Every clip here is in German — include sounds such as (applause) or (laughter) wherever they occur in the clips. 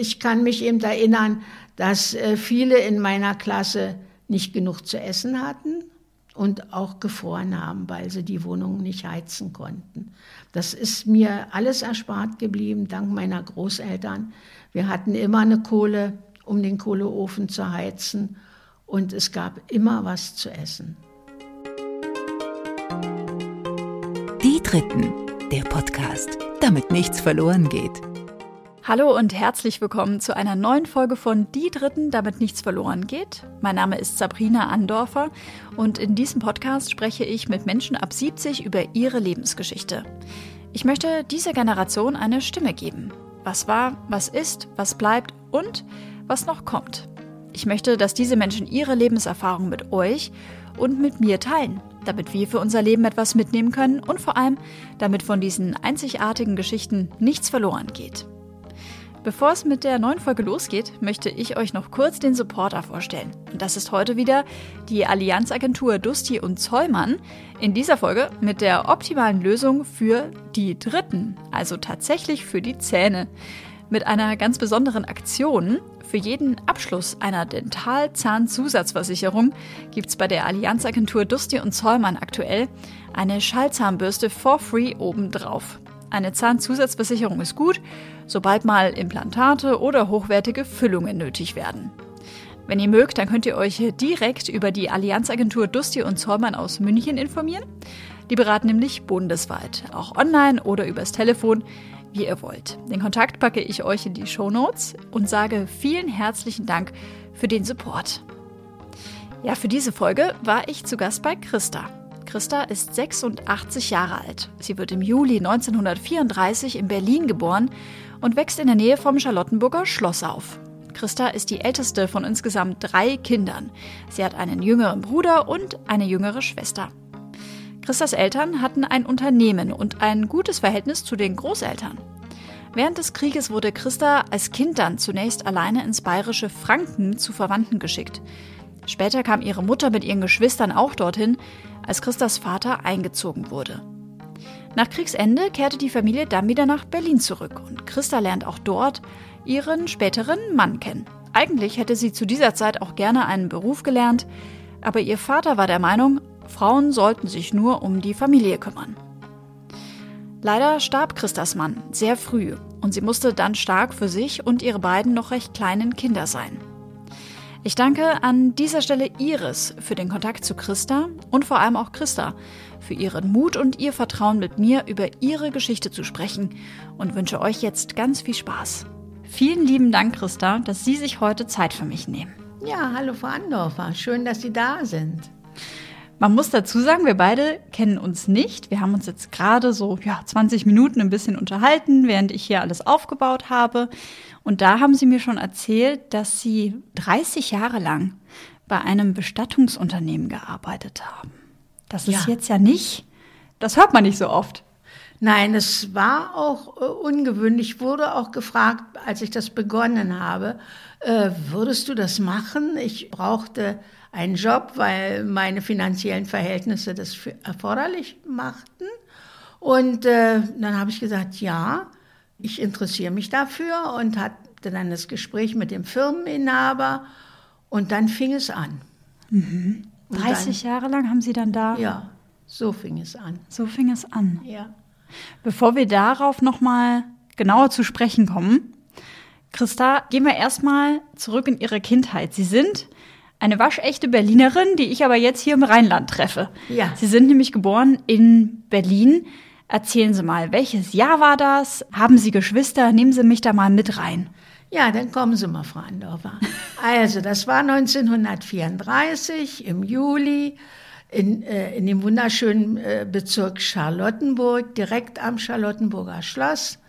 ich kann mich eben erinnern, dass äh, viele in meiner Klasse nicht genug zu essen hatten und auch gefroren haben, weil sie die Wohnung nicht heizen konnten. Das ist mir alles erspart geblieben, dank meiner Großeltern. Wir hatten immer eine Kohle, um den Kohleofen zu heizen und es gab immer was zu essen. Die Dritten, der Podcast, damit nichts verloren geht. Hallo und herzlich willkommen zu einer neuen Folge von Die Dritten, damit nichts verloren geht. Mein Name ist Sabrina Andorfer und in diesem Podcast spreche ich mit Menschen ab 70 über ihre Lebensgeschichte. Ich möchte dieser Generation eine Stimme geben. Was war, was ist, was bleibt und was noch kommt. Ich möchte, dass diese Menschen ihre Lebenserfahrung mit euch und mit mir teilen, damit wir für unser Leben etwas mitnehmen können und vor allem, damit von diesen einzigartigen Geschichten nichts verloren geht. Bevor es mit der neuen Folge losgeht, möchte ich euch noch kurz den Supporter vorstellen. Und das ist heute wieder die Allianzagentur Dusti und Zollmann. In dieser Folge mit der optimalen Lösung für die Dritten, also tatsächlich für die Zähne. Mit einer ganz besonderen Aktion. Für jeden Abschluss einer Dentalzahnzusatzversicherung gibt es bei der Allianzagentur Dusti und Zollmann aktuell eine Schallzahnbürste for free obendrauf. Eine Zahnzusatzversicherung ist gut, sobald mal Implantate oder hochwertige Füllungen nötig werden. Wenn ihr mögt, dann könnt ihr euch direkt über die Allianzagentur Dusti und Zollmann aus München informieren. Die beraten nämlich bundesweit, auch online oder übers Telefon, wie ihr wollt. Den Kontakt packe ich euch in die Show Notes und sage vielen herzlichen Dank für den Support. Ja, für diese Folge war ich zu Gast bei Christa. Christa ist 86 Jahre alt. Sie wird im Juli 1934 in Berlin geboren und wächst in der Nähe vom Charlottenburger Schloss auf. Christa ist die älteste von insgesamt drei Kindern. Sie hat einen jüngeren Bruder und eine jüngere Schwester. Christas Eltern hatten ein Unternehmen und ein gutes Verhältnis zu den Großeltern. Während des Krieges wurde Christa als Kind dann zunächst alleine ins bayerische Franken zu Verwandten geschickt. Später kam ihre Mutter mit ihren Geschwistern auch dorthin, als Christas Vater eingezogen wurde. Nach Kriegsende kehrte die Familie dann wieder nach Berlin zurück und Christa lernt auch dort ihren späteren Mann kennen. Eigentlich hätte sie zu dieser Zeit auch gerne einen Beruf gelernt, aber ihr Vater war der Meinung, Frauen sollten sich nur um die Familie kümmern. Leider starb Christas Mann sehr früh und sie musste dann stark für sich und ihre beiden noch recht kleinen Kinder sein. Ich danke an dieser Stelle Iris für den Kontakt zu Christa und vor allem auch Christa für ihren Mut und ihr Vertrauen mit mir über ihre Geschichte zu sprechen und wünsche euch jetzt ganz viel Spaß. Vielen lieben Dank, Christa, dass Sie sich heute Zeit für mich nehmen. Ja, hallo Frau Andorfer, schön, dass Sie da sind. Man muss dazu sagen, wir beide kennen uns nicht. Wir haben uns jetzt gerade so ja, 20 Minuten ein bisschen unterhalten, während ich hier alles aufgebaut habe. Und da haben Sie mir schon erzählt, dass Sie 30 Jahre lang bei einem Bestattungsunternehmen gearbeitet haben. Das ist ja. jetzt ja nicht, das hört man nicht so oft. Nein, es war auch äh, ungewöhnlich. wurde auch gefragt, als ich das begonnen habe, äh, würdest du das machen? Ich brauchte einen Job, weil meine finanziellen Verhältnisse das erforderlich machten. Und äh, dann habe ich gesagt, ja, ich interessiere mich dafür und hatte dann das Gespräch mit dem Firmeninhaber und dann fing es an. Mhm. 30 dann, Jahre lang haben Sie dann da? Ja, so fing es an. So fing es an. Ja. Bevor wir darauf nochmal genauer zu sprechen kommen, Christa, gehen wir erstmal zurück in Ihre Kindheit. Sie sind eine waschechte Berlinerin, die ich aber jetzt hier im Rheinland treffe. Ja. Sie sind nämlich geboren in Berlin. Erzählen Sie mal, welches Jahr war das? Haben Sie Geschwister? Nehmen Sie mich da mal mit rein. Ja, dann kommen Sie mal, Frau Andorfer. Also, das war 1934 im Juli in, äh, in dem wunderschönen äh, Bezirk Charlottenburg, direkt am Charlottenburger Schloss.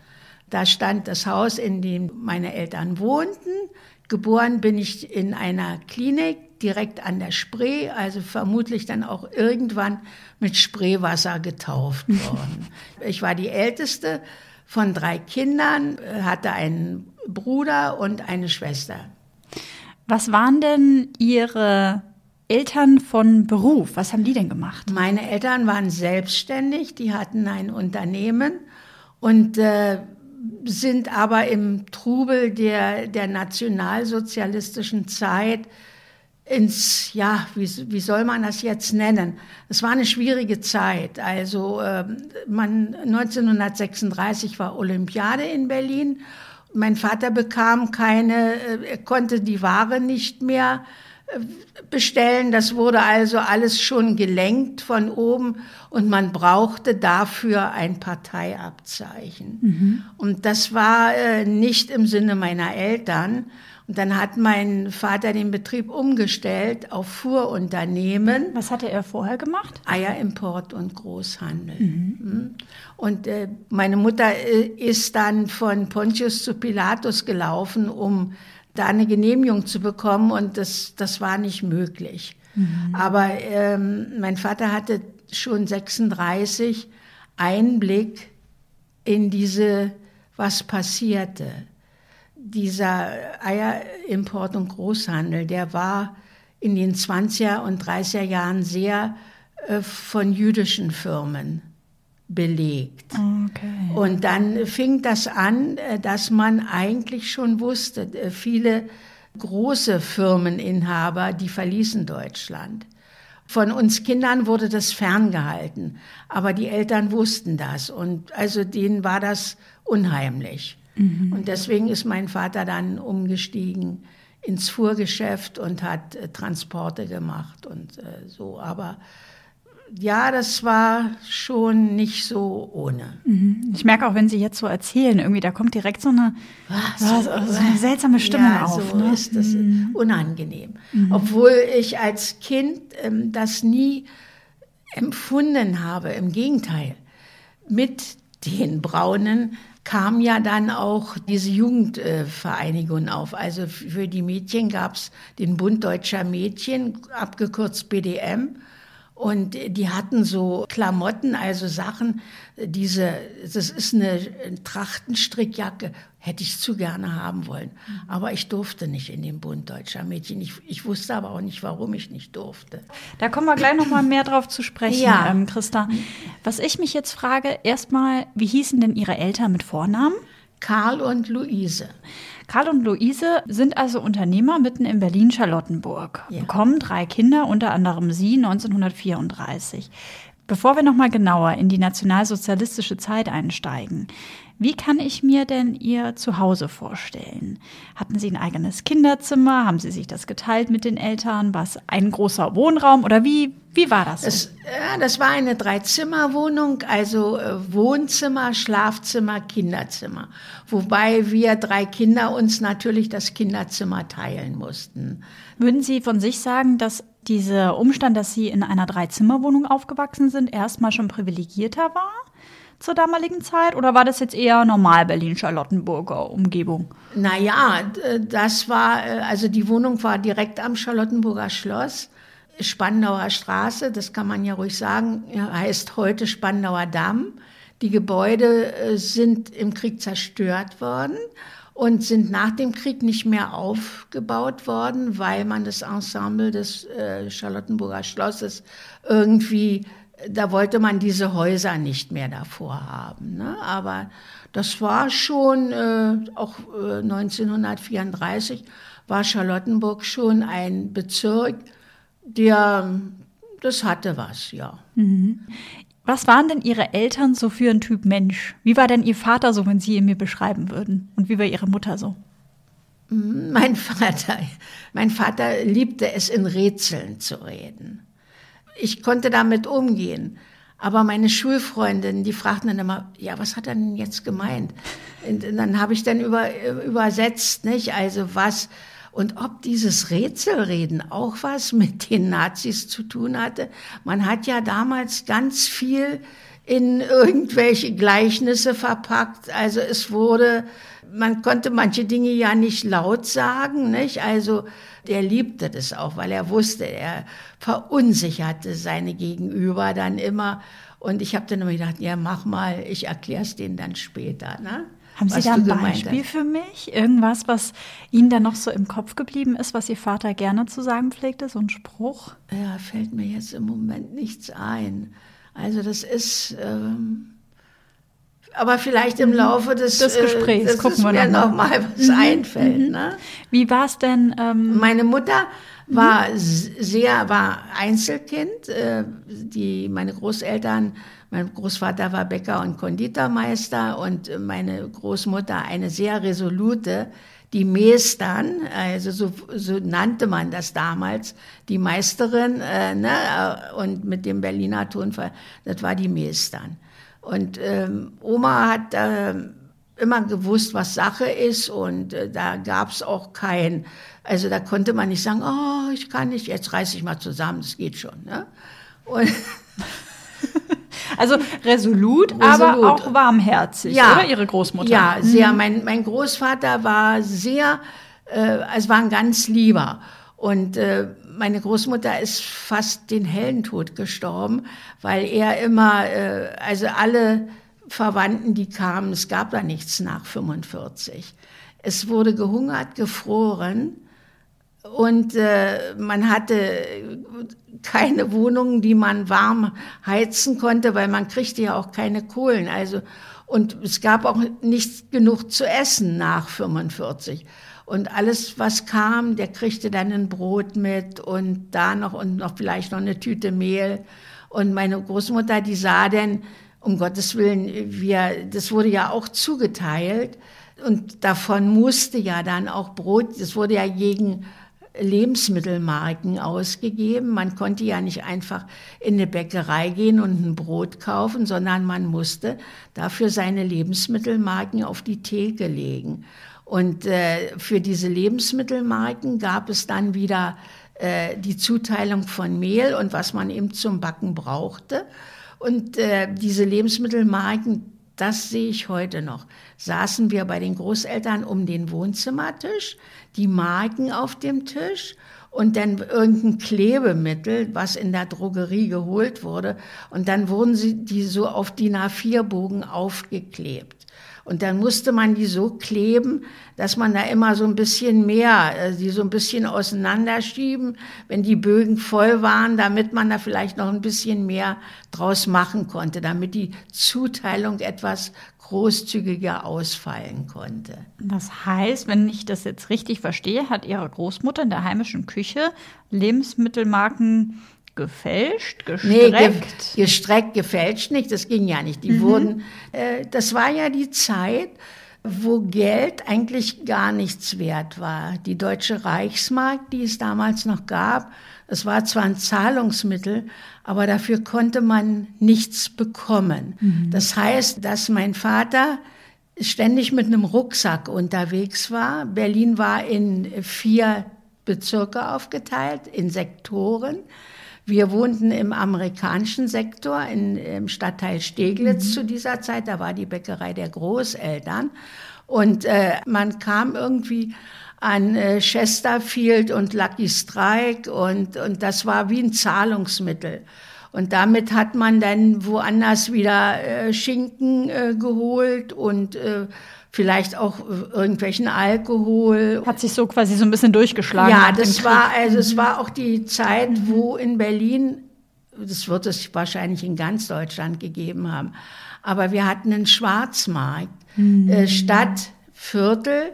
Da stand das Haus, in dem meine Eltern wohnten. Geboren bin ich in einer Klinik direkt an der Spree, also vermutlich dann auch irgendwann mit Spreewasser getauft (laughs) worden. ich war die älteste von drei Kindern, hatte einen Bruder und eine Schwester. Was waren denn Ihre Eltern von Beruf? Was haben die denn gemacht? Meine Eltern waren selbstständig, die hatten ein Unternehmen und äh, sind aber im Trubel der, der nationalsozialistischen Zeit ins, ja, wie, wie soll man das jetzt nennen? Es war eine schwierige Zeit. Also äh, man, 1936 war Olympiade in Berlin. Mein Vater bekam keine, äh, er konnte die Ware nicht mehr äh, bestellen. Das wurde also alles schon gelenkt von oben und man brauchte dafür ein Parteiabzeichen. Mhm. Und das war äh, nicht im Sinne meiner Eltern. Und dann hat mein Vater den Betrieb umgestellt auf Fuhrunternehmen. Was hatte er vorher gemacht? Eierimport und Großhandel. Mhm. mhm. Und äh, meine Mutter äh, ist dann von Pontius zu Pilatus gelaufen, um da eine Genehmigung zu bekommen. Und das, das war nicht möglich. Mhm. Aber ähm, mein Vater hatte schon 36 Einblick in diese, was passierte dieser Eierimport und Großhandel, der war in den 20er und 30er Jahren sehr äh, von jüdischen Firmen belegt. Okay. Und dann fing das an, äh, dass man eigentlich schon wusste, äh, viele große Firmeninhaber, die verließen Deutschland. Von uns Kindern wurde das ferngehalten, aber die Eltern wussten das und also denen war das unheimlich. Mhm. Und deswegen ist mein Vater dann umgestiegen ins Fuhrgeschäft und hat äh, Transporte gemacht und äh, so. Aber ja, das war schon nicht so ohne. Mhm. Ich merke auch, wenn Sie jetzt so erzählen, irgendwie, da kommt direkt so eine, was, so, so eine seltsame Stimmung ja, auf. So ne? ist das mhm. unangenehm. Mhm. Obwohl ich als Kind ähm, das nie empfunden habe. Im Gegenteil. Mit den Braunen kam ja dann auch diese Jugendvereinigung auf. Also für die Mädchen gab es den Bund Deutscher Mädchen, abgekürzt BDM. Und die hatten so Klamotten, also Sachen, diese, das ist eine Trachtenstrickjacke, hätte ich zu gerne haben wollen. Aber ich durfte nicht in den Bund deutscher Mädchen. Ich, ich wusste aber auch nicht, warum ich nicht durfte. Da kommen wir gleich noch mal mehr drauf zu sprechen, ja. ähm, Christa. Was ich mich jetzt frage, erstmal, wie hießen denn Ihre Eltern mit Vornamen? Karl und Luise. Karl und Luise sind also Unternehmer mitten in Berlin-Charlottenburg, ja. bekommen drei Kinder, unter anderem sie 1934. Bevor wir noch mal genauer in die nationalsozialistische Zeit einsteigen, wie kann ich mir denn Ihr Zuhause vorstellen? Hatten Sie ein eigenes Kinderzimmer? Haben Sie sich das geteilt mit den Eltern? War es ein großer Wohnraum oder wie, wie war das? Es, ja, das war eine Dreizimmerwohnung, also äh, Wohnzimmer, Schlafzimmer, Kinderzimmer. Wobei wir drei Kinder uns natürlich das Kinderzimmer teilen mussten. Würden Sie von sich sagen, dass dieser Umstand, dass Sie in einer Dreizimmerwohnung aufgewachsen sind, erstmal schon privilegierter war? Zur damaligen Zeit? Oder war das jetzt eher normal Berlin-Charlottenburger Umgebung? Naja, das war, äh, also die Wohnung war direkt am Charlottenburger Schloss. Spandauer Straße, das kann man ja ruhig sagen, heißt heute Spandauer Damm. Die Gebäude äh, sind im Krieg zerstört worden und sind nach dem Krieg nicht mehr aufgebaut worden, weil man das Ensemble des äh, Charlottenburger Schlosses irgendwie da wollte man diese Häuser nicht mehr davor haben. Ne? Aber das war schon, äh, auch äh, 1934 war Charlottenburg schon ein Bezirk, der, das hatte was, ja. Mhm. Was waren denn Ihre Eltern so für ein Typ Mensch? Wie war denn Ihr Vater so, wenn Sie ihn mir beschreiben würden? Und wie war Ihre Mutter so? Mein Vater, mein Vater liebte es, in Rätseln zu reden ich konnte damit umgehen. Aber meine Schulfreundinnen, die fragten dann immer, ja, was hat er denn jetzt gemeint? Und dann habe ich dann über, übersetzt, nicht? Also was, und ob dieses Rätselreden auch was mit den Nazis zu tun hatte. Man hat ja damals ganz viel in irgendwelche Gleichnisse verpackt. Also es wurde, man konnte manche Dinge ja nicht laut sagen, nicht? Also der liebte das auch, weil er wusste, er verunsicherte seine Gegenüber dann immer. Und ich habe dann immer gedacht, ja, mach mal, ich erkläre es denen dann später. Ne? Haben Sie da ein Beispiel für mich? Irgendwas, was Ihnen da noch so im Kopf geblieben ist, was Ihr Vater gerne zu sagen pflegte? So ein Spruch? Ja, fällt mir jetzt im Moment nichts ein. Also das ist, ähm, aber vielleicht im Laufe des, des Gesprächs äh, gucken wir mir noch noch mal was Mhm. einfällt. Mhm. Ne? Wie war es denn? Ähm, Meine Mutter war sehr, war Einzelkind. Äh, Die, meine Großeltern, mein Großvater war Bäcker und Konditormeister und meine Großmutter eine sehr resolute, die Meestern, also so, so nannte man das damals, die Meisterin, äh, ne, äh, und mit dem Berliner Tonfall, das war die Meestern. Und ähm, Oma hat ähm, immer gewusst, was Sache ist und äh, da gab es auch kein, also da konnte man nicht sagen, oh, ich kann nicht, jetzt reiß ich mal zusammen, das geht schon. Ne? Und (laughs) also resolut, Resolut. aber auch warmherzig, Ja. oder? Ihre Großmutter. ja, sehr, mein, mein Großvater war sehr, äh, es war ein ganz lieber. Und äh, meine Großmutter ist fast den Heldentod gestorben, weil er immer, äh, also alle Verwandten, die kamen, es gab da nichts nach 45. Es wurde gehungert, gefroren und äh, man hatte keine Wohnung, die man warm heizen konnte, weil man kriegte ja auch keine Kohlen. Also und es gab auch nicht genug zu essen nach 45. Und alles, was kam, der kriegte dann ein Brot mit und da noch und noch vielleicht noch eine Tüte Mehl. Und meine Großmutter, die sah denn, um Gottes Willen, wir, das wurde ja auch zugeteilt. Und davon musste ja dann auch Brot, das wurde ja gegen Lebensmittelmarken ausgegeben. Man konnte ja nicht einfach in eine Bäckerei gehen und ein Brot kaufen, sondern man musste dafür seine Lebensmittelmarken auf die Theke legen. Und äh, für diese Lebensmittelmarken gab es dann wieder äh, die Zuteilung von Mehl und was man eben zum Backen brauchte. Und äh, diese Lebensmittelmarken, das sehe ich heute noch. Saßen wir bei den Großeltern um den Wohnzimmertisch, die Marken auf dem Tisch und dann irgendein Klebemittel, was in der Drogerie geholt wurde. Und dann wurden sie die so auf DIN A4-Bogen aufgeklebt. Und dann musste man die so kleben, dass man da immer so ein bisschen mehr, äh, die so ein bisschen auseinanderschieben, wenn die Bögen voll waren, damit man da vielleicht noch ein bisschen mehr draus machen konnte, damit die Zuteilung etwas großzügiger ausfallen konnte. Das heißt, wenn ich das jetzt richtig verstehe, hat Ihre Großmutter in der heimischen Küche Lebensmittelmarken gefälscht, Nee, ge gestreckt. gestreckt, gefälscht nicht, das ging ja nicht. Die wurden, äh, das war ja die Zeit, wo Geld eigentlich gar nichts wert war. Die deutsche Reichsmark, die es damals noch gab, das war zwar ein Zahlungsmittel, aber dafür konnte man nichts bekommen. Das heißt, dass mein Vater ständig mit einem Rucksack unterwegs war. Berlin war in vier Bezirke aufgeteilt, in Sektoren. Wir wohnten im amerikanischen Sektor in, im Stadtteil Steglitz zu dieser Zeit. Da war die Bäckerei der Großeltern. Und äh, man kam irgendwie an äh, Chesterfield und Lucky Strike und, und das war wie ein Zahlungsmittel. Und damit hat man dann woanders wieder äh, Schinken äh, geholt und äh, vielleicht auch äh, irgendwelchen Alkohol Hat sich so quasi so ein bisschen durchgeschlagen. ja, das war, also es war auch die Zeit, wo in Berlin, das wird es wahrscheinlich in ganz Deutschland gegeben haben, aber wir hatten einen Schwarzmarkt, äh, Stadtviertel,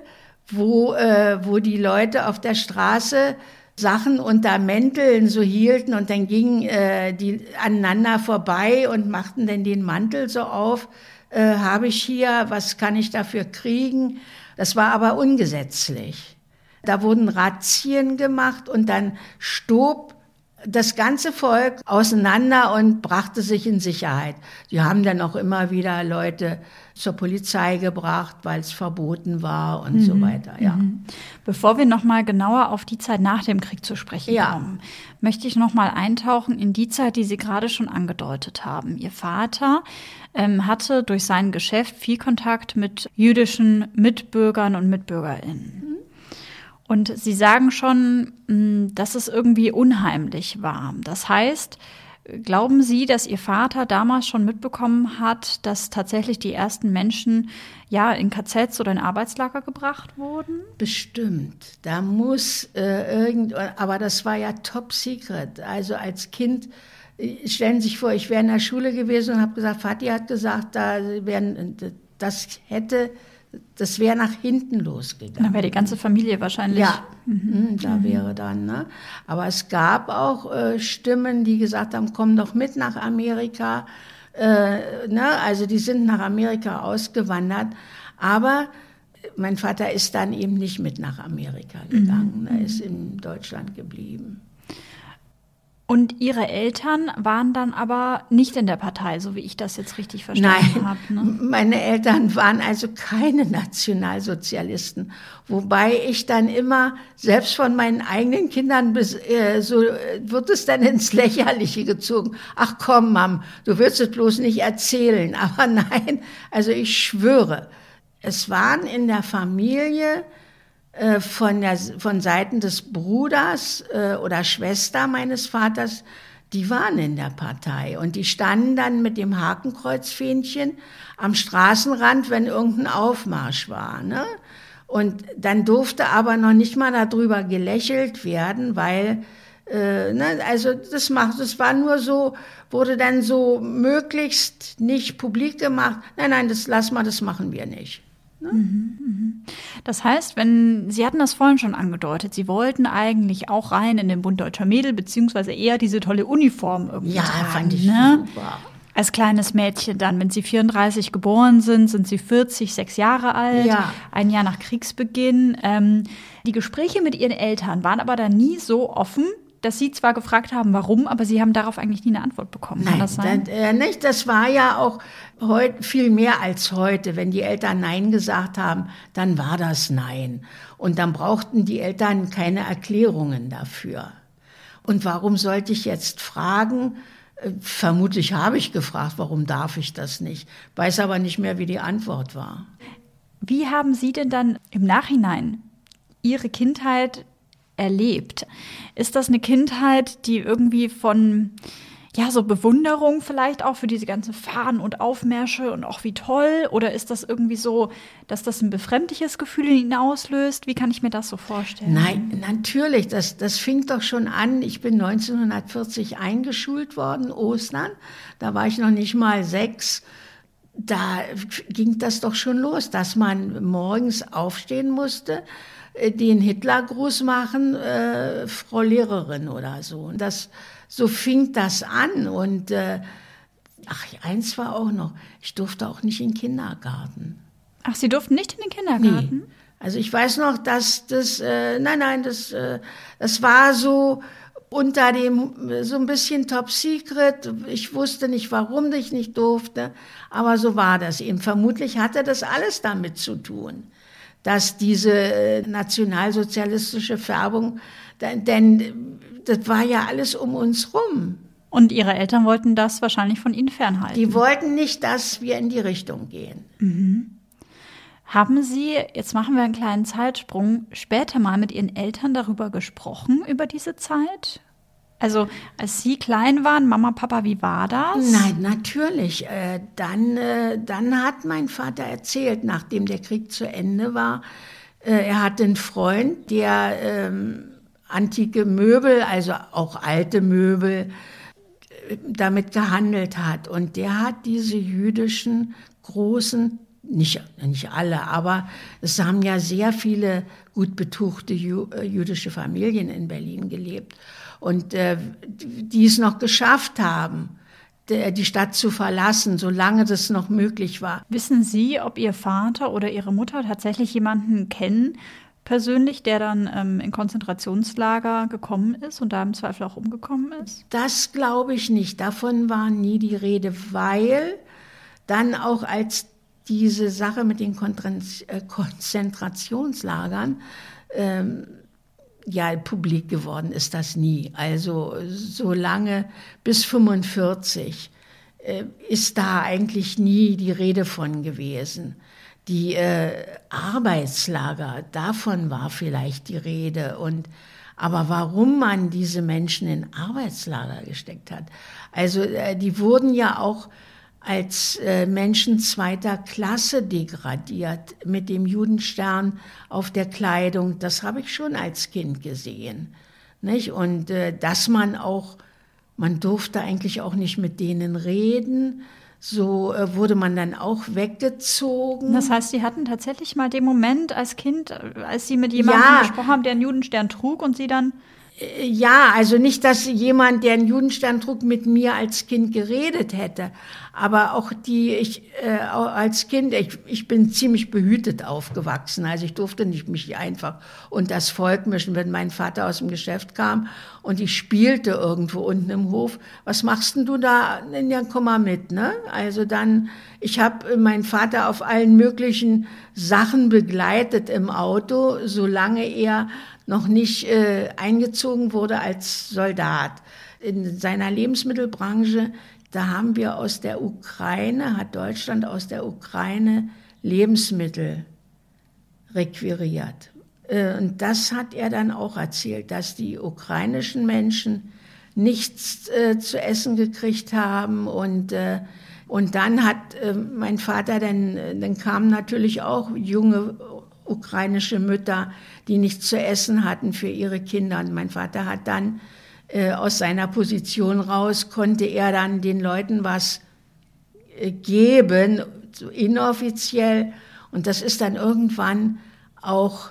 wo, äh, wo die Leute auf der Straße Sachen unter Mänteln so hielten und dann gingen äh, die aneinander vorbei und machten dann den Mantel so auf. Äh, Habe ich hier, was kann ich dafür kriegen? Das war aber ungesetzlich. Da wurden Razzien gemacht und dann stob das ganze Volk auseinander und brachte sich in Sicherheit. Die haben dann auch immer wieder Leute zur Polizei gebracht, weil es verboten war und so weiter. Ja. Bevor wir noch mal genauer auf die Zeit nach dem Krieg zu sprechen Ja. kommen, möchte ich noch mal eintauchen in die Zeit, die Sie gerade schon angedeutet haben. Ihr Vater ähm, hatte durch sein Geschäft viel Kontakt mit jüdischen Mitbürgern und Mitbürgerinnen. Und Sie sagen schon, mh, dass es irgendwie unheimlich war. Das heißt, glauben Sie, dass Ihr Vater damals schon mitbekommen hat, dass tatsächlich die ersten Menschen ja in KZs oder in Arbeitslager gebracht wurden? Bestimmt. Da muss äh, irgend, aber das war ja top secret. Also als Kind Stellen Sie sich vor, ich wäre in der Schule gewesen und habe gesagt, Vati hat gesagt, da wären, das hätte, das wäre nach hinten losgegangen. Dann wäre die ganze Familie wahrscheinlich. Ja, mhm. da mhm. wäre dann. Ne? Aber es gab auch äh, Stimmen, die gesagt haben, komm doch mit nach Amerika. Äh, ne? Also die sind nach Amerika ausgewandert. Aber mein Vater ist dann eben nicht mit nach Amerika gegangen. Mhm. Er ist in Deutschland geblieben. Und Ihre Eltern waren dann aber nicht in der Partei, so wie ich das jetzt richtig verstanden habe. Ne? Meine Eltern waren also keine Nationalsozialisten. Wobei ich dann immer, selbst von meinen eigenen Kindern, äh, so wird es dann ins Lächerliche gezogen. Ach komm, Mom, du wirst es bloß nicht erzählen. (laughs) Aber nein, also ich schwöre, es waren in der Familie äh, von, der, von Seiten des Bruders äh, oder Schwester meines Vaters, die waren in der Partei und die standen dann mit dem Hakenkreuzfähnchen am Straßenrand, wenn irgendein Aufmarsch war. Ne? Und dann durfte aber noch nicht mal darüber gelächelt werden, weil äh, ne, also das macht, das war nur so, wurde dann so möglichst nicht publik gemacht. Nein, nein, das lass mal, das machen wir nicht. Ne? Mhm, mhm. Das heißt, wenn Sie hatten das vorhin schon angedeutet, Sie wollten eigentlich auch rein in den Bund Deutscher Mädel, beziehungsweise eher diese tolle Uniform irgendwie Ja, tragen, fand ich ne? super. Als kleines Mädchen dann, wenn Sie 34 geboren sind, sind Sie 40, sechs Jahre alt, ja. ein Jahr nach Kriegsbeginn. Ähm, die Gespräche mit Ihren Eltern waren aber dann nie so offen, dass Sie zwar gefragt haben, warum, aber Sie haben darauf eigentlich nie eine Antwort bekommen. Nein, das sein? Das, äh, nicht. das war ja auch heute viel mehr als heute. Wenn die Eltern Nein gesagt haben, dann war das Nein. Und dann brauchten die Eltern keine Erklärungen dafür. Und warum sollte ich jetzt fragen? Äh, vermutlich habe ich gefragt, warum darf ich das nicht? Weiß aber nicht mehr, wie die Antwort war. Wie haben Sie denn dann im Nachhinein Ihre Kindheit erlebt. Ist das eine Kindheit, die irgendwie von ja, so Bewunderung vielleicht auch für diese ganzen Fahren und Aufmärsche und auch wie toll? Oder ist das irgendwie so, dass das ein befremdliches Gefühl in Ihnen auslöst? Wie kann ich mir das so vorstellen? Nein, natürlich. Das, das fing doch schon an. Ich bin 1940 eingeschult worden, Ostern. Da war ich noch nicht mal sechs. Da ging das doch schon los, dass man morgens aufstehen musste den Hitlergruß machen, äh, Frau Lehrerin oder so. Und das, so fing das an. Und äh, ach, eins war auch noch, ich durfte auch nicht in den Kindergarten. Ach, Sie durften nicht in den Kindergarten? Nee. Also ich weiß noch, dass das, äh, nein, nein, das, äh, das war so unter dem, so ein bisschen top secret. Ich wusste nicht, warum ich nicht durfte, aber so war das eben. Vermutlich hatte das alles damit zu tun dass diese äh, nationalsozialistische Färbung, denn das war ja alles um uns rum. Und Ihre Eltern wollten das wahrscheinlich von Ihnen fernhalten. Die wollten nicht, dass wir in die Richtung gehen. Mhm. Haben Sie, jetzt machen wir einen kleinen Zeitsprung, später mal mit Ihren Eltern darüber gesprochen, über diese Zeit? Also als Sie klein waren, Mama, Papa, wie war das? Nein, natürlich. Äh, dann, äh, dann hat mein Vater erzählt, nachdem der Krieg zu Ende war, äh, er hatte einen Freund, der ähm, antike Möbel, also auch alte Möbel, damit gehandelt hat. Und der hat diese jüdischen großen nicht, nicht alle, aber es haben ja sehr viele gut betuchte jüdische Familien in Berlin gelebt und äh, die es noch geschafft haben, die Stadt zu verlassen, solange das noch möglich war. Wissen Sie, ob Ihr Vater oder Ihre Mutter tatsächlich jemanden kennen, persönlich, der dann ähm, in Konzentrationslager gekommen ist und da im Zweifel auch umgekommen ist? Das glaube ich nicht. Davon war nie die Rede, weil dann auch als diese Sache mit den äh, Konzentrationslagern ähm, ja, publik geworden ist das nie. Also so lange bis 45 äh, ist da eigentlich nie die Rede von gewesen. Die äh, Arbeitslager, davon war vielleicht die Rede. Und, aber warum man diese Menschen in Arbeitslager gesteckt hat, also äh, die wurden ja auch als äh, Menschen zweiter Klasse degradiert mit dem Judenstern auf der Kleidung. Das habe ich schon als Kind gesehen. Nicht? Und äh, dass man auch man durfte eigentlich auch nicht mit denen reden. So äh, wurde man dann auch weggezogen. Das heißt, Sie hatten tatsächlich mal den Moment als Kind, äh, als Sie mit jemandem ja. gesprochen haben, der einen Judenstern trug und Sie dann ja, also nicht, dass jemand, der einen Judenstern trug, mit mir als Kind geredet hätte, aber auch die, ich äh, als Kind, ich, ich bin ziemlich behütet aufgewachsen, also ich durfte nicht mich einfach und das Volk mischen, wenn mein Vater aus dem Geschäft kam und ich spielte irgendwo unten im Hof. Was machst denn du da? Ja, komm mal mit, ne? Also dann, ich habe meinen Vater auf allen möglichen Sachen begleitet im Auto, solange er noch nicht äh, eingezogen wurde als Soldat. In seiner Lebensmittelbranche, da haben wir aus der Ukraine, hat Deutschland aus der Ukraine Lebensmittel requiriert. Äh, und das hat er dann auch erzählt, dass die ukrainischen Menschen nichts äh, zu essen gekriegt haben und äh, und dann hat äh, mein Vater, dann, dann kamen natürlich auch junge ukrainische Mütter, die nichts zu essen hatten für ihre Kinder. Und mein Vater hat dann äh, aus seiner Position raus, konnte er dann den Leuten was äh, geben, inoffiziell. Und das ist dann irgendwann auch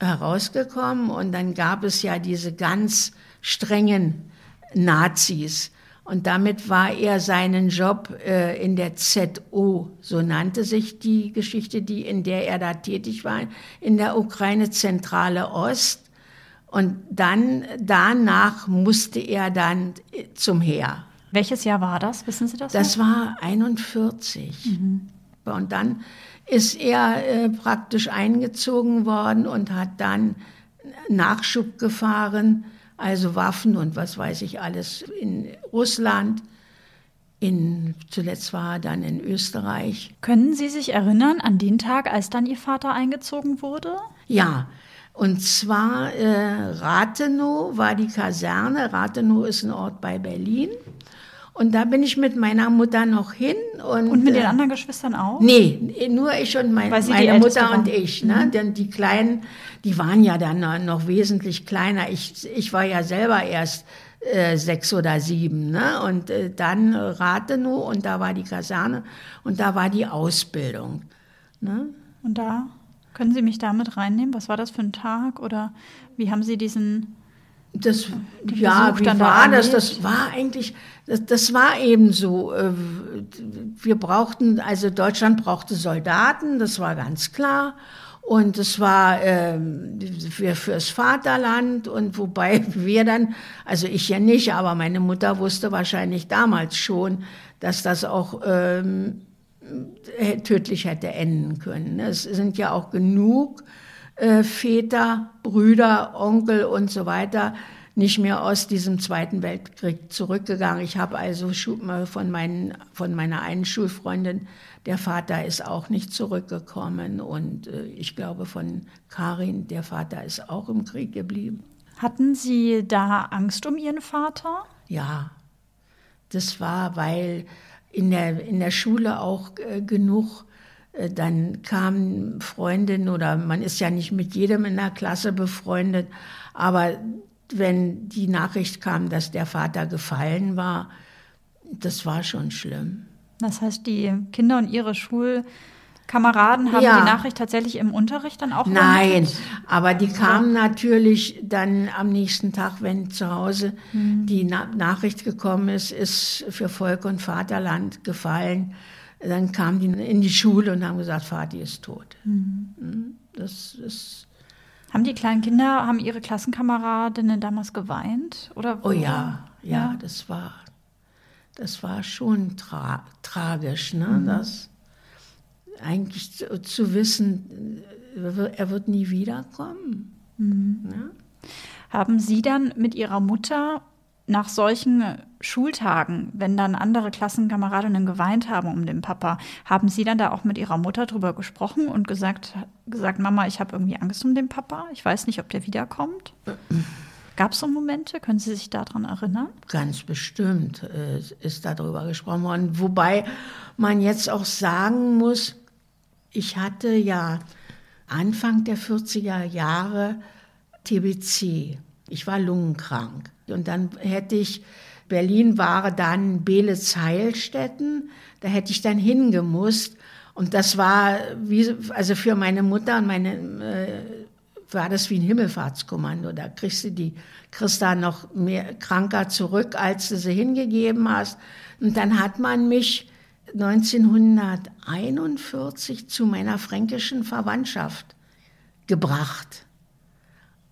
herausgekommen. Und dann gab es ja diese ganz strengen Nazis, und damit war er seinen Job äh, in der ZO, so nannte sich die Geschichte, die, in der er da tätig war, in der Ukraine Zentrale Ost. Und dann, danach musste er dann zum Heer. Welches Jahr war das? Wissen Sie das? Das noch? war 41. Mhm. Und dann ist er äh, praktisch eingezogen worden und hat dann Nachschub gefahren also Waffen und was weiß ich alles in Russland. In, zuletzt war er dann in Österreich. Können Sie sich erinnern an den Tag, als dann Ihr Vater eingezogen wurde? Ja, und zwar äh, Rathenow war die Kaserne. Rathenow ist ein Ort bei Berlin. Und da bin ich mit meiner Mutter noch hin. Und, und mit den äh, anderen Geschwistern auch? Nee, nur ich und mein, meine Mutter und ich. Ne? Mhm. Denn die Kleinen, die waren ja dann noch wesentlich kleiner. Ich, ich war ja selber erst äh, sechs oder sieben. Ne? Und äh, dann Rathenow und da war die Kaserne und da war die Ausbildung. Ne? Und da können Sie mich damit reinnehmen? Was war das für ein Tag oder wie haben Sie diesen das, ja, wie war das? Das war eigentlich, das, das war eben so. Äh, wir brauchten, also Deutschland brauchte Soldaten, das war ganz klar. Und es war äh, für, fürs Vaterland und wobei (laughs) wir dann, also ich ja nicht, aber meine Mutter wusste wahrscheinlich damals schon, dass das auch ähm, tödlich hätte enden können. Es sind ja auch genug äh, Väter, Brüder, Onkel und so weiter nicht mehr aus diesem Zweiten Weltkrieg zurückgegangen. Ich habe also von, meinen, von meiner einen Schulfreundin, der Vater ist auch nicht zurückgekommen und äh, ich glaube von Karin, der Vater ist auch im Krieg geblieben. Hatten Sie da Angst um Ihren Vater? Ja, das war, weil in der, in der Schule auch äh, genug äh, dann kamen Freundinnen oder man ist ja nicht mit jedem in der Klasse befreundet, aber wenn die Nachricht kam, dass der Vater gefallen war, das war schon schlimm. Das heißt, die Kinder und ihre Schulkameraden haben ja. die Nachricht tatsächlich im Unterricht dann auch Nein, aber die kamen ja. natürlich dann am nächsten Tag, wenn zu Hause mhm. die Na Nachricht gekommen ist, ist für Volk und Vaterland gefallen dann kamen die in die Schule und haben gesagt, Vati ist tot. Mhm. Hm, das ist. Haben die kleinen Kinder, haben ihre Klassenkameradinnen damals geweint? Oder oh ja, ja, ja, das war, das war schon tra tragisch, ne? Mhm. Das eigentlich zu, zu, wissen, er wird nie wiederkommen. Mhm. Ja? Haben Sie dann mit Ihrer Mutter nach solchen Schultagen, wenn dann andere Klassenkameradinnen geweint haben um den Papa, haben Sie dann da auch mit Ihrer Mutter drüber gesprochen und gesagt, gesagt Mama, ich habe irgendwie Angst um den Papa, ich weiß nicht, ob der wiederkommt? Gab es so Momente? Können Sie sich daran erinnern? Ganz bestimmt äh, ist darüber gesprochen worden. Wobei man jetzt auch sagen muss, ich hatte ja Anfang der 40er Jahre TBC. Ich war lungenkrank. Und dann hätte ich Berlin war dann Beelitz-Heilstätten. Da hätte ich dann hingemusst. Und das war wie, also für meine Mutter und meine, äh, war das wie ein Himmelfahrtskommando. Da kriegst du die, da noch mehr kranker zurück, als du sie hingegeben hast. Und dann hat man mich 1941 zu meiner fränkischen Verwandtschaft gebracht.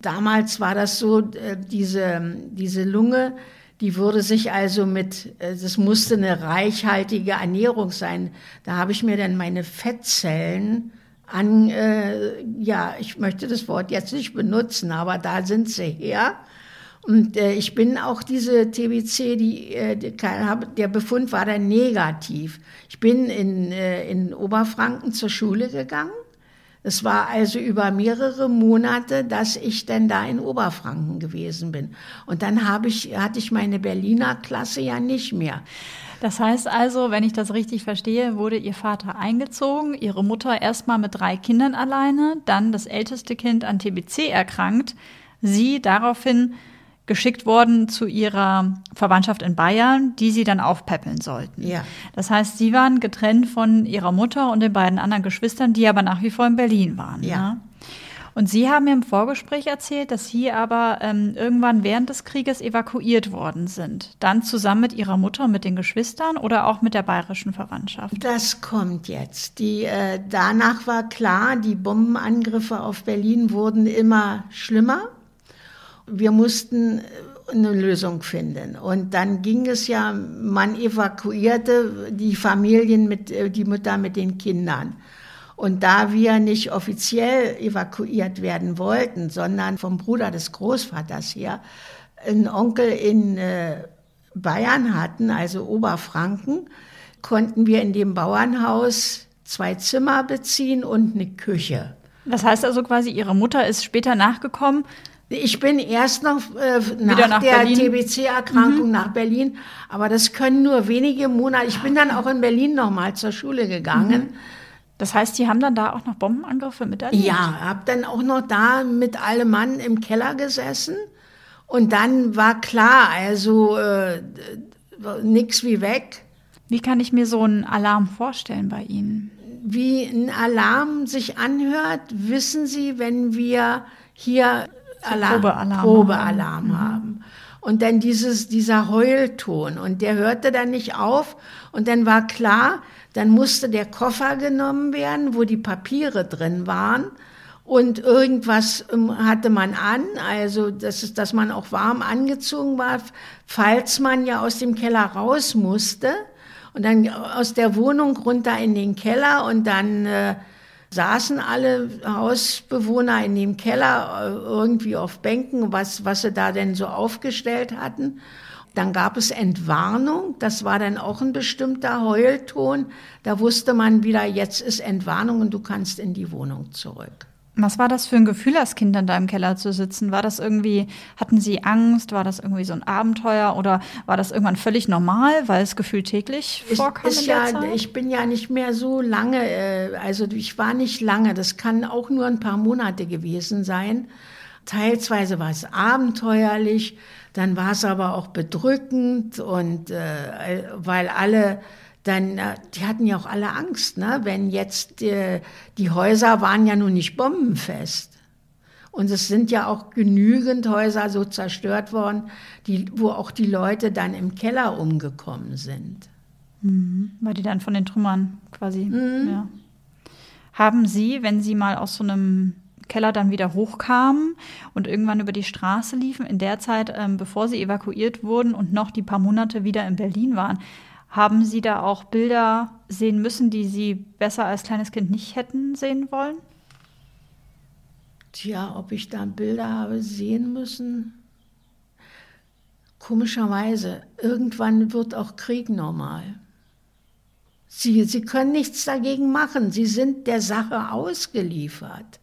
Damals war das so, äh, diese, diese Lunge, die würde sich also mit, äh, das musste eine reichhaltige Ernährung sein. Da habe ich mir dann meine Fettzellen an, äh, ja, ich möchte das Wort jetzt nicht benutzen, aber da sind sie her. Und äh, ich bin auch diese TBC, die, äh, der Befund war dann negativ. Ich bin in, äh, in Oberfranken zur Schule gegangen es war also über mehrere Monate, dass ich denn da in Oberfranken gewesen bin. Und dann habe ich, hatte ich meine Berliner Klasse ja nicht mehr. Das heißt also, wenn ich das richtig verstehe, wurde Ihr Vater eingezogen, Ihre Mutter erstmal mit drei Kindern alleine, dann das älteste Kind an TBC erkrankt, Sie daraufhin geschickt worden zu ihrer Verwandtschaft in Bayern, die sie dann aufpäppeln sollten. Ja. Das heißt, sie waren getrennt von ihrer Mutter und den beiden anderen Geschwistern, die aber nach wie vor in Berlin waren. Ja. Ne? Und Sie haben mir im Vorgespräch erzählt, dass Sie aber ähm, irgendwann während des Krieges evakuiert worden sind. Dann zusammen mit Ihrer Mutter mit den Geschwistern oder auch mit der bayerischen Verwandtschaft? Das kommt jetzt. Die, äh, danach war klar, die Bombenangriffe auf Berlin wurden immer schlimmer wir mussten eine Lösung finden. Und dann ging es ja, man evakuierte die Familien mit, äh, die Mütter mit den Kindern. Und da wir nicht offiziell evakuiert werden wollten, sondern vom Bruder des Großvaters her, einen Onkel in äh, Bayern hatten, also Oberfranken, konnten wir in dem Bauernhaus zwei Zimmer beziehen und eine Küche. Das heißt also quasi, Ihre Mutter ist später nachgekommen, ich bin erst noch äh, nach, nach, der TBC-Erkrankung mhm. nach Berlin, aber das können nur wenige Monate. Ich bin dann auch in Berlin nochmal zur Schule gegangen. Mhm. Das heißt, die haben dann da auch noch Bombenangriffe miterlebt? Ja, hab dann auch noch da mit allem Mann im Keller gesessen. Und dann war klar, also äh, nix wie weg. Wie kann ich mir so einen Alarm vorstellen bei Ihnen? Wie ein Alarm sich anhört, wissen Sie, wenn wir hier Alarm, Probealarm, Probealarm haben. haben. Und dann dieses, dieser Heulton. Und der hörte dann nicht auf. Und dann war klar, dann musste der Koffer genommen werden, wo die Papiere drin waren. Und irgendwas ähm, hatte man an, also das ist, dass man auch warm angezogen war, falls man ja aus dem Keller raus musste. Und dann aus der Wohnung runter in den Keller und dann äh, saßen alle Hausbewohner in dem Keller äh, irgendwie auf Bänken, was, was sie da denn so aufgestellt hatten. Dann gab es Entwarnung, das war dann auch ein bestimmter Heulton. Da wusste man wieder, jetzt ist Entwarnung und du kannst in die Wohnung zurück. Was war das für ein Gefühl, als Kind in deinem Keller zu sitzen? War das irgendwie, hatten Sie Angst? War das irgendwie so ein Abenteuer oder war das irgendwann völlig normal, weil es gefühlt täglich vorkam? Ist, ist ja, Zeit? Ich bin ja nicht mehr so lange, äh, also ich war nicht lange, das kann auch nur ein paar Monate gewesen sein. Teilsweise war es abenteuerlich, dann war es aber auch bedrückend und äh, weil alle dann, äh, die hatten ja auch alle Angst, ne? wenn jetzt äh, die Häuser waren ja nun nicht bombenfest. Und es sind ja auch genügend Häuser so zerstört worden, die, wo auch die Leute dann im Keller umgekommen sind. Mhm. Weil die dann von den Trümmern quasi. Mhm. Ja. Haben Sie, wenn Sie mal aus so einem Keller dann wieder hochkamen und irgendwann über die Straße liefen, in der Zeit, ähm, bevor Sie evakuiert wurden und noch die paar Monate wieder in Berlin waren, haben Sie da auch Bilder sehen müssen, die Sie besser als kleines Kind nicht hätten sehen wollen? Tja, ob ich da Bilder habe sehen müssen? Komischerweise, irgendwann wird auch Krieg normal. Sie, sie können nichts dagegen machen. Sie sind der Sache ausgeliefert.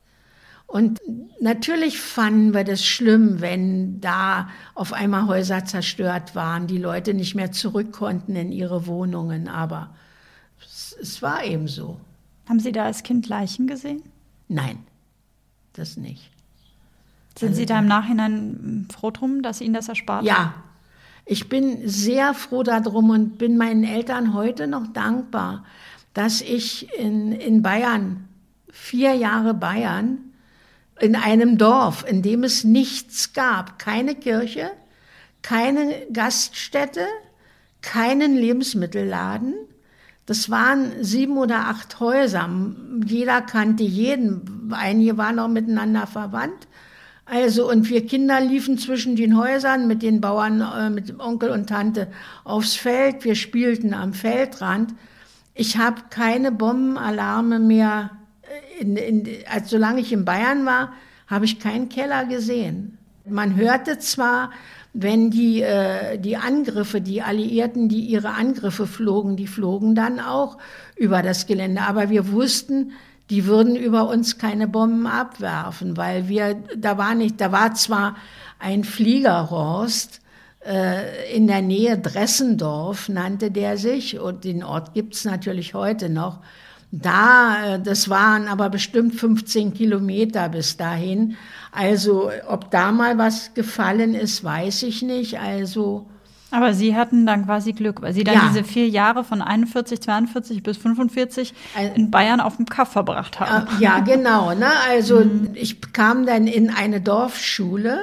Und natürlich fanden wir das schlimm, wenn da auf einmal Häuser zerstört waren, die Leute nicht mehr zurück konnten in ihre Wohnungen. Aber es, es war eben so. Haben Sie da als Kind Leichen gesehen? Nein, das nicht. Sind also, Sie da im Nachhinein froh drum, dass Ihnen das erspart Ja, Ich bin sehr froh darum und bin meinen Eltern heute noch dankbar, dass ich in, in Bayern, vier Jahre Bayern, in einem Dorf, in dem es nichts gab, keine Kirche, keine Gaststätte, keinen Lebensmittelladen. Das waren sieben oder acht Häuser. Jeder kannte jeden. Einige waren auch miteinander verwandt. Also, und wir Kinder liefen zwischen den Häusern mit den Bauern, äh, mit Onkel und Tante aufs Feld. Wir spielten am Feldrand. Ich habe keine Bombenalarme mehr. In, in, also, solange ich in Bayern war, habe ich keinen Keller gesehen. Man hörte zwar, wenn die, äh, die Angriffe, die Alliierten, die ihre Angriffe flogen, die flogen dann auch über das Gelände. Aber wir wussten, die würden über uns keine Bomben abwerfen, weil wir, da war nicht, da war zwar ein Fliegerhorst äh, in der Nähe Dressendorf, nannte der sich, und den Ort gibt's natürlich heute noch. Da, äh, das waren aber bestimmt 15 Kilometer bis dahin. Also, ob da mal was gefallen ist, weiß ich nicht. Also, aber Sie hatten dann quasi Glück, weil Sie dann ja. diese vier Jahre von 41, 42 bis 45 in Bayern auf dem Kaff verbracht haben. Äh, ja, genau. Ne? Also (laughs) mhm. ich kam dann in eine Dorfschule,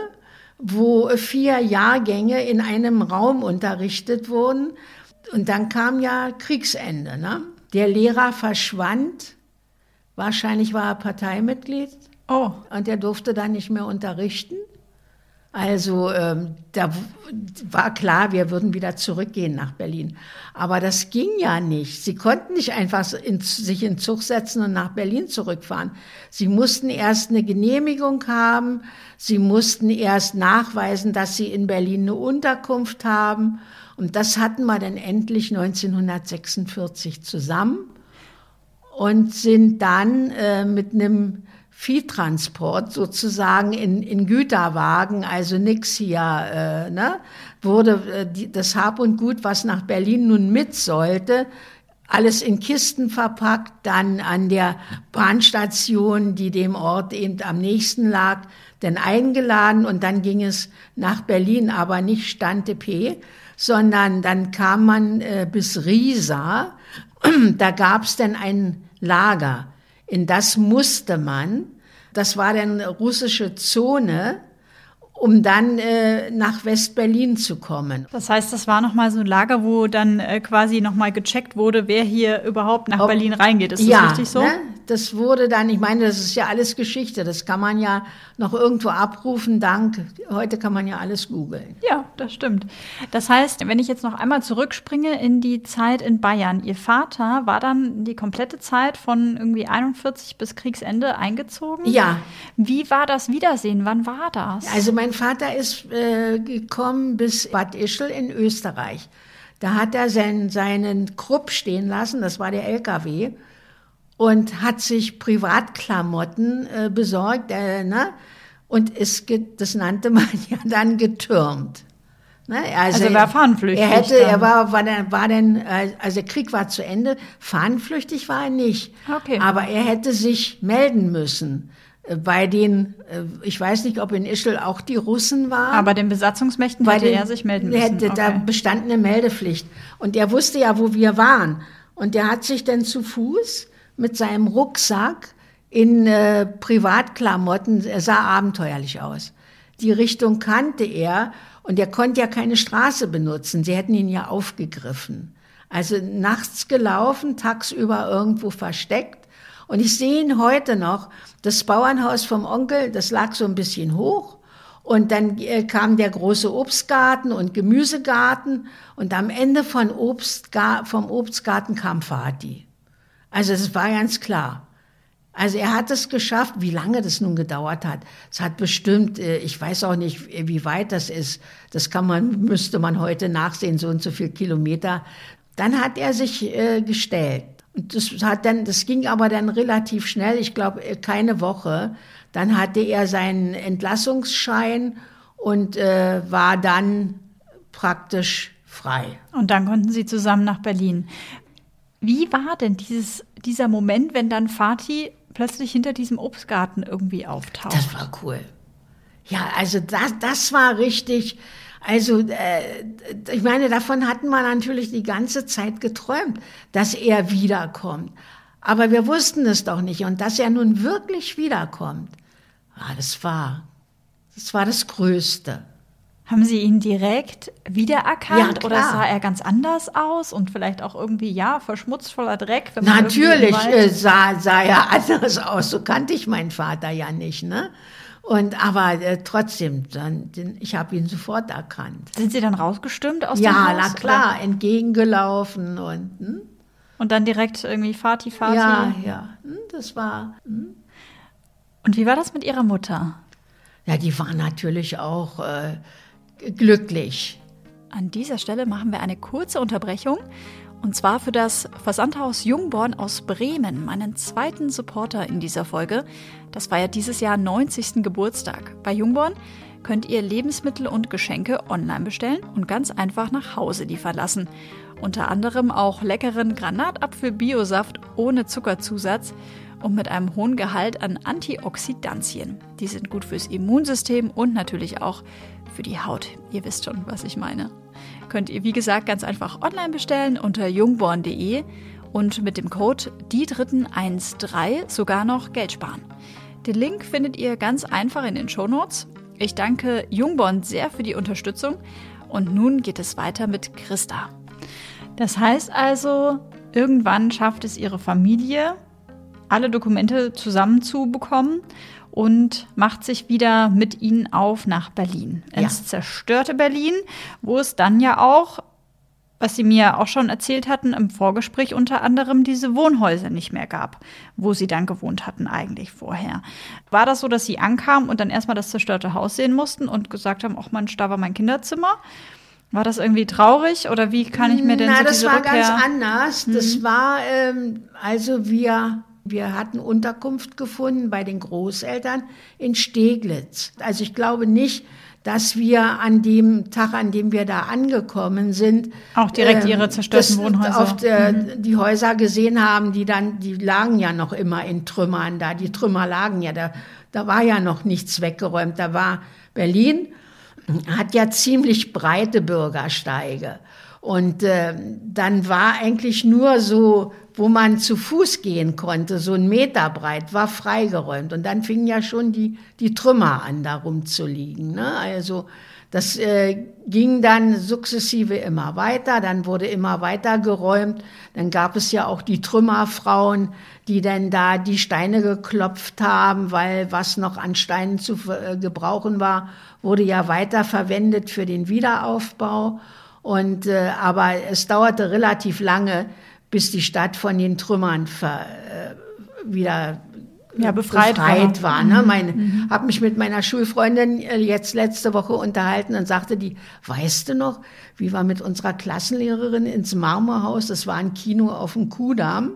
wo vier Jahrgänge in einem Raum unterrichtet wurden. Und dann kam ja Kriegsende. Ne? Der Lehrer verschwand. Wahrscheinlich war er Parteimitglied. Oh. Und er durfte dann nicht mehr unterrichten. Also ähm, da war klar, wir würden wieder zurückgehen nach Berlin. Aber das ging ja nicht. Sie konnten nicht einfach in, sich in Zug setzen und nach Berlin zurückfahren. Sie mussten erst eine Genehmigung haben. Sie mussten erst nachweisen, dass sie in Berlin eine Unterkunft haben. Und das hatten wir dann endlich 1946 zusammen und sind dann äh, mit einem Viehtransport sozusagen in, in Güterwagen, also nix hier, äh, ne, wurde äh, die, das Hab und Gut, was nach Berlin nun mit sollte, alles in Kisten verpackt, dann an der Bahnstation, die dem Ort eben am nächsten lag, dann eingeladen und dann ging es nach Berlin, aber nicht Stante P, sondern dann kam man äh, bis Riesa, (clears throat) da gab es dann ein Lager. In das musste man. Das war dann russische Zone, um dann äh, nach West-Berlin zu kommen. Das heißt, das war nochmal so ein Lager, wo dann äh, quasi nochmal gecheckt wurde, wer hier überhaupt nach Ob, Berlin reingeht. Ist das ja, richtig so? Ne? Das wurde dann, ich meine, das ist ja alles Geschichte. Das kann man ja noch irgendwo abrufen, dank, heute kann man ja alles googeln. Ja, das stimmt. Das heißt, wenn ich jetzt noch einmal zurückspringe in die Zeit in Bayern, Ihr Vater war dann die komplette Zeit von irgendwie 41 bis Kriegsende eingezogen? Ja. Wie war das Wiedersehen? Wann war das? Also mein Vater ist äh, gekommen bis Bad Ischl in Österreich. Da hat er seinen, seinen Krupp stehen lassen, das war der LKW, und hat sich Privatklamotten äh, besorgt. Äh, ne? und ist, das nannte man (laughs) ja dann getürmt. Ne? Also, also er war fahnenflüchtig. Er hätte, dann. er war, war dann, war dann, also der Krieg war zu Ende. Fahnenflüchtig war er nicht. Okay. Aber er hätte sich melden müssen bei den, äh, ich weiß nicht, ob in Ischl auch die Russen waren. Aber den Besatzungsmächten hätte den, er sich melden müssen. Hätte, okay. Da bestand eine Meldepflicht. Und er wusste ja, wo wir waren. Und er hat sich dann zu Fuß mit seinem Rucksack in äh, Privatklamotten, er sah abenteuerlich aus. Die Richtung kannte er und er konnte ja keine Straße benutzen. Sie hätten ihn ja aufgegriffen. Also nachts gelaufen, tagsüber irgendwo versteckt. Und ich sehe ihn heute noch. Das Bauernhaus vom Onkel, das lag so ein bisschen hoch. Und dann äh, kam der große Obstgarten und Gemüsegarten. Und am Ende von Obstga vom Obstgarten kam Vati. Also es war ganz klar. Also er hat es geschafft, wie lange das nun gedauert hat. Es hat bestimmt, äh, ich weiß auch nicht, wie weit das ist. Das kann man, müsste man heute nachsehen, so und so viel Kilometer. Dann hat er sich äh, gestellt. Und das hat dann, das ging aber dann relativ schnell, ich glaube äh, keine Woche. Dann hatte er seinen Entlassungsschein und äh, war dann praktisch frei. Und dann konnten Sie zusammen nach Berlin. Wie war denn dieses, dieser Moment, wenn dann Fatih plötzlich hinter diesem Obstgarten irgendwie auftaucht. Das war cool. Ja, also das, das war richtig. Also, äh, ich meine, davon hatten wir natürlich die ganze Zeit geträumt, dass er wiederkommt. Aber wir wussten es doch nicht. Und dass er nun wirklich wiederkommt, ah, das war, das war das Größte. Haben Sie ihn direkt wiedererkannt ja, oder sah er ganz anders aus und vielleicht auch irgendwie, ja, verschmutzt voller Dreck? Natürlich äh, sah, sah er (laughs) anders aus. So kannte ich meinen Vater ja nicht, ne? Und aber äh, trotzdem, dann, den, ich habe ihn sofort erkannt. Sind Sie dann rausgestimmt aus ja, dem Haus? Ja, na klar, oder? entgegengelaufen und. Hm? Und dann direkt irgendwie Fati Fati. Ja, ja, hm, das war. Hm? Und wie war das mit Ihrer Mutter? Ja, die war natürlich auch. Äh, glücklich. An dieser Stelle machen wir eine kurze Unterbrechung. Und zwar für das Versandhaus Jungborn aus Bremen, meinen zweiten Supporter in dieser Folge. Das feiert dieses Jahr 90. Geburtstag. Bei Jungborn könnt ihr Lebensmittel und Geschenke online bestellen und ganz einfach nach Hause liefern lassen. Unter anderem auch leckeren Granatapfel-Biosaft ohne Zuckerzusatz und mit einem hohen Gehalt an Antioxidantien. Die sind gut fürs Immunsystem und natürlich auch für die Haut. Ihr wisst schon, was ich meine. Könnt ihr, wie gesagt, ganz einfach online bestellen unter jungborn.de und mit dem Code die dritten 13 sogar noch Geld sparen. Den Link findet ihr ganz einfach in den Shownotes. Ich danke Jungborn sehr für die Unterstützung und nun geht es weiter mit Christa. Das heißt also, irgendwann schafft es ihre Familie, alle Dokumente zusammenzubekommen und macht sich wieder mit ihnen auf nach Berlin. Ins ja. zerstörte Berlin, wo es dann ja auch, was sie mir auch schon erzählt hatten im Vorgespräch, unter anderem diese Wohnhäuser nicht mehr gab, wo sie dann gewohnt hatten eigentlich vorher. War das so, dass sie ankamen und dann erstmal das zerstörte Haus sehen mussten und gesagt haben, ach Mensch, da war mein Kinderzimmer? War das irgendwie traurig oder wie kann ich mir denn Na, so das war Rückkehr ganz anders. Mhm. Das war ähm, also wir wir hatten Unterkunft gefunden bei den Großeltern in Steglitz. Also ich glaube nicht, dass wir an dem Tag, an dem wir da angekommen sind, auch direkt ihre ähm, zerstörten Wohnhäuser, auf der, mhm. die Häuser gesehen haben, die dann, die lagen ja noch immer in Trümmern da. Die Trümmer lagen ja da. Da war ja noch nichts weggeräumt. Da war Berlin hat ja ziemlich breite Bürgersteige. Und äh, dann war eigentlich nur so wo man zu Fuß gehen konnte, so ein Meter breit, war freigeräumt. Und dann fingen ja schon die, die Trümmer an, da rumzuliegen. Ne? Also das äh, ging dann sukzessive immer weiter, dann wurde immer weiter geräumt. Dann gab es ja auch die Trümmerfrauen, die dann da die Steine geklopft haben, weil was noch an Steinen zu äh, gebrauchen war, wurde ja weiter verwendet für den Wiederaufbau. Und äh, aber es dauerte relativ lange, bis die Stadt von den Trümmern ver, äh, wieder ja, befreit, befreit war. war ne? Mhm. Meine, mhm. habe mich mit meiner Schulfreundin äh, jetzt letzte Woche unterhalten und sagte die, weißt du noch, wie wir mit unserer Klassenlehrerin ins Marmorhaus, das war ein Kino auf dem Kudamm,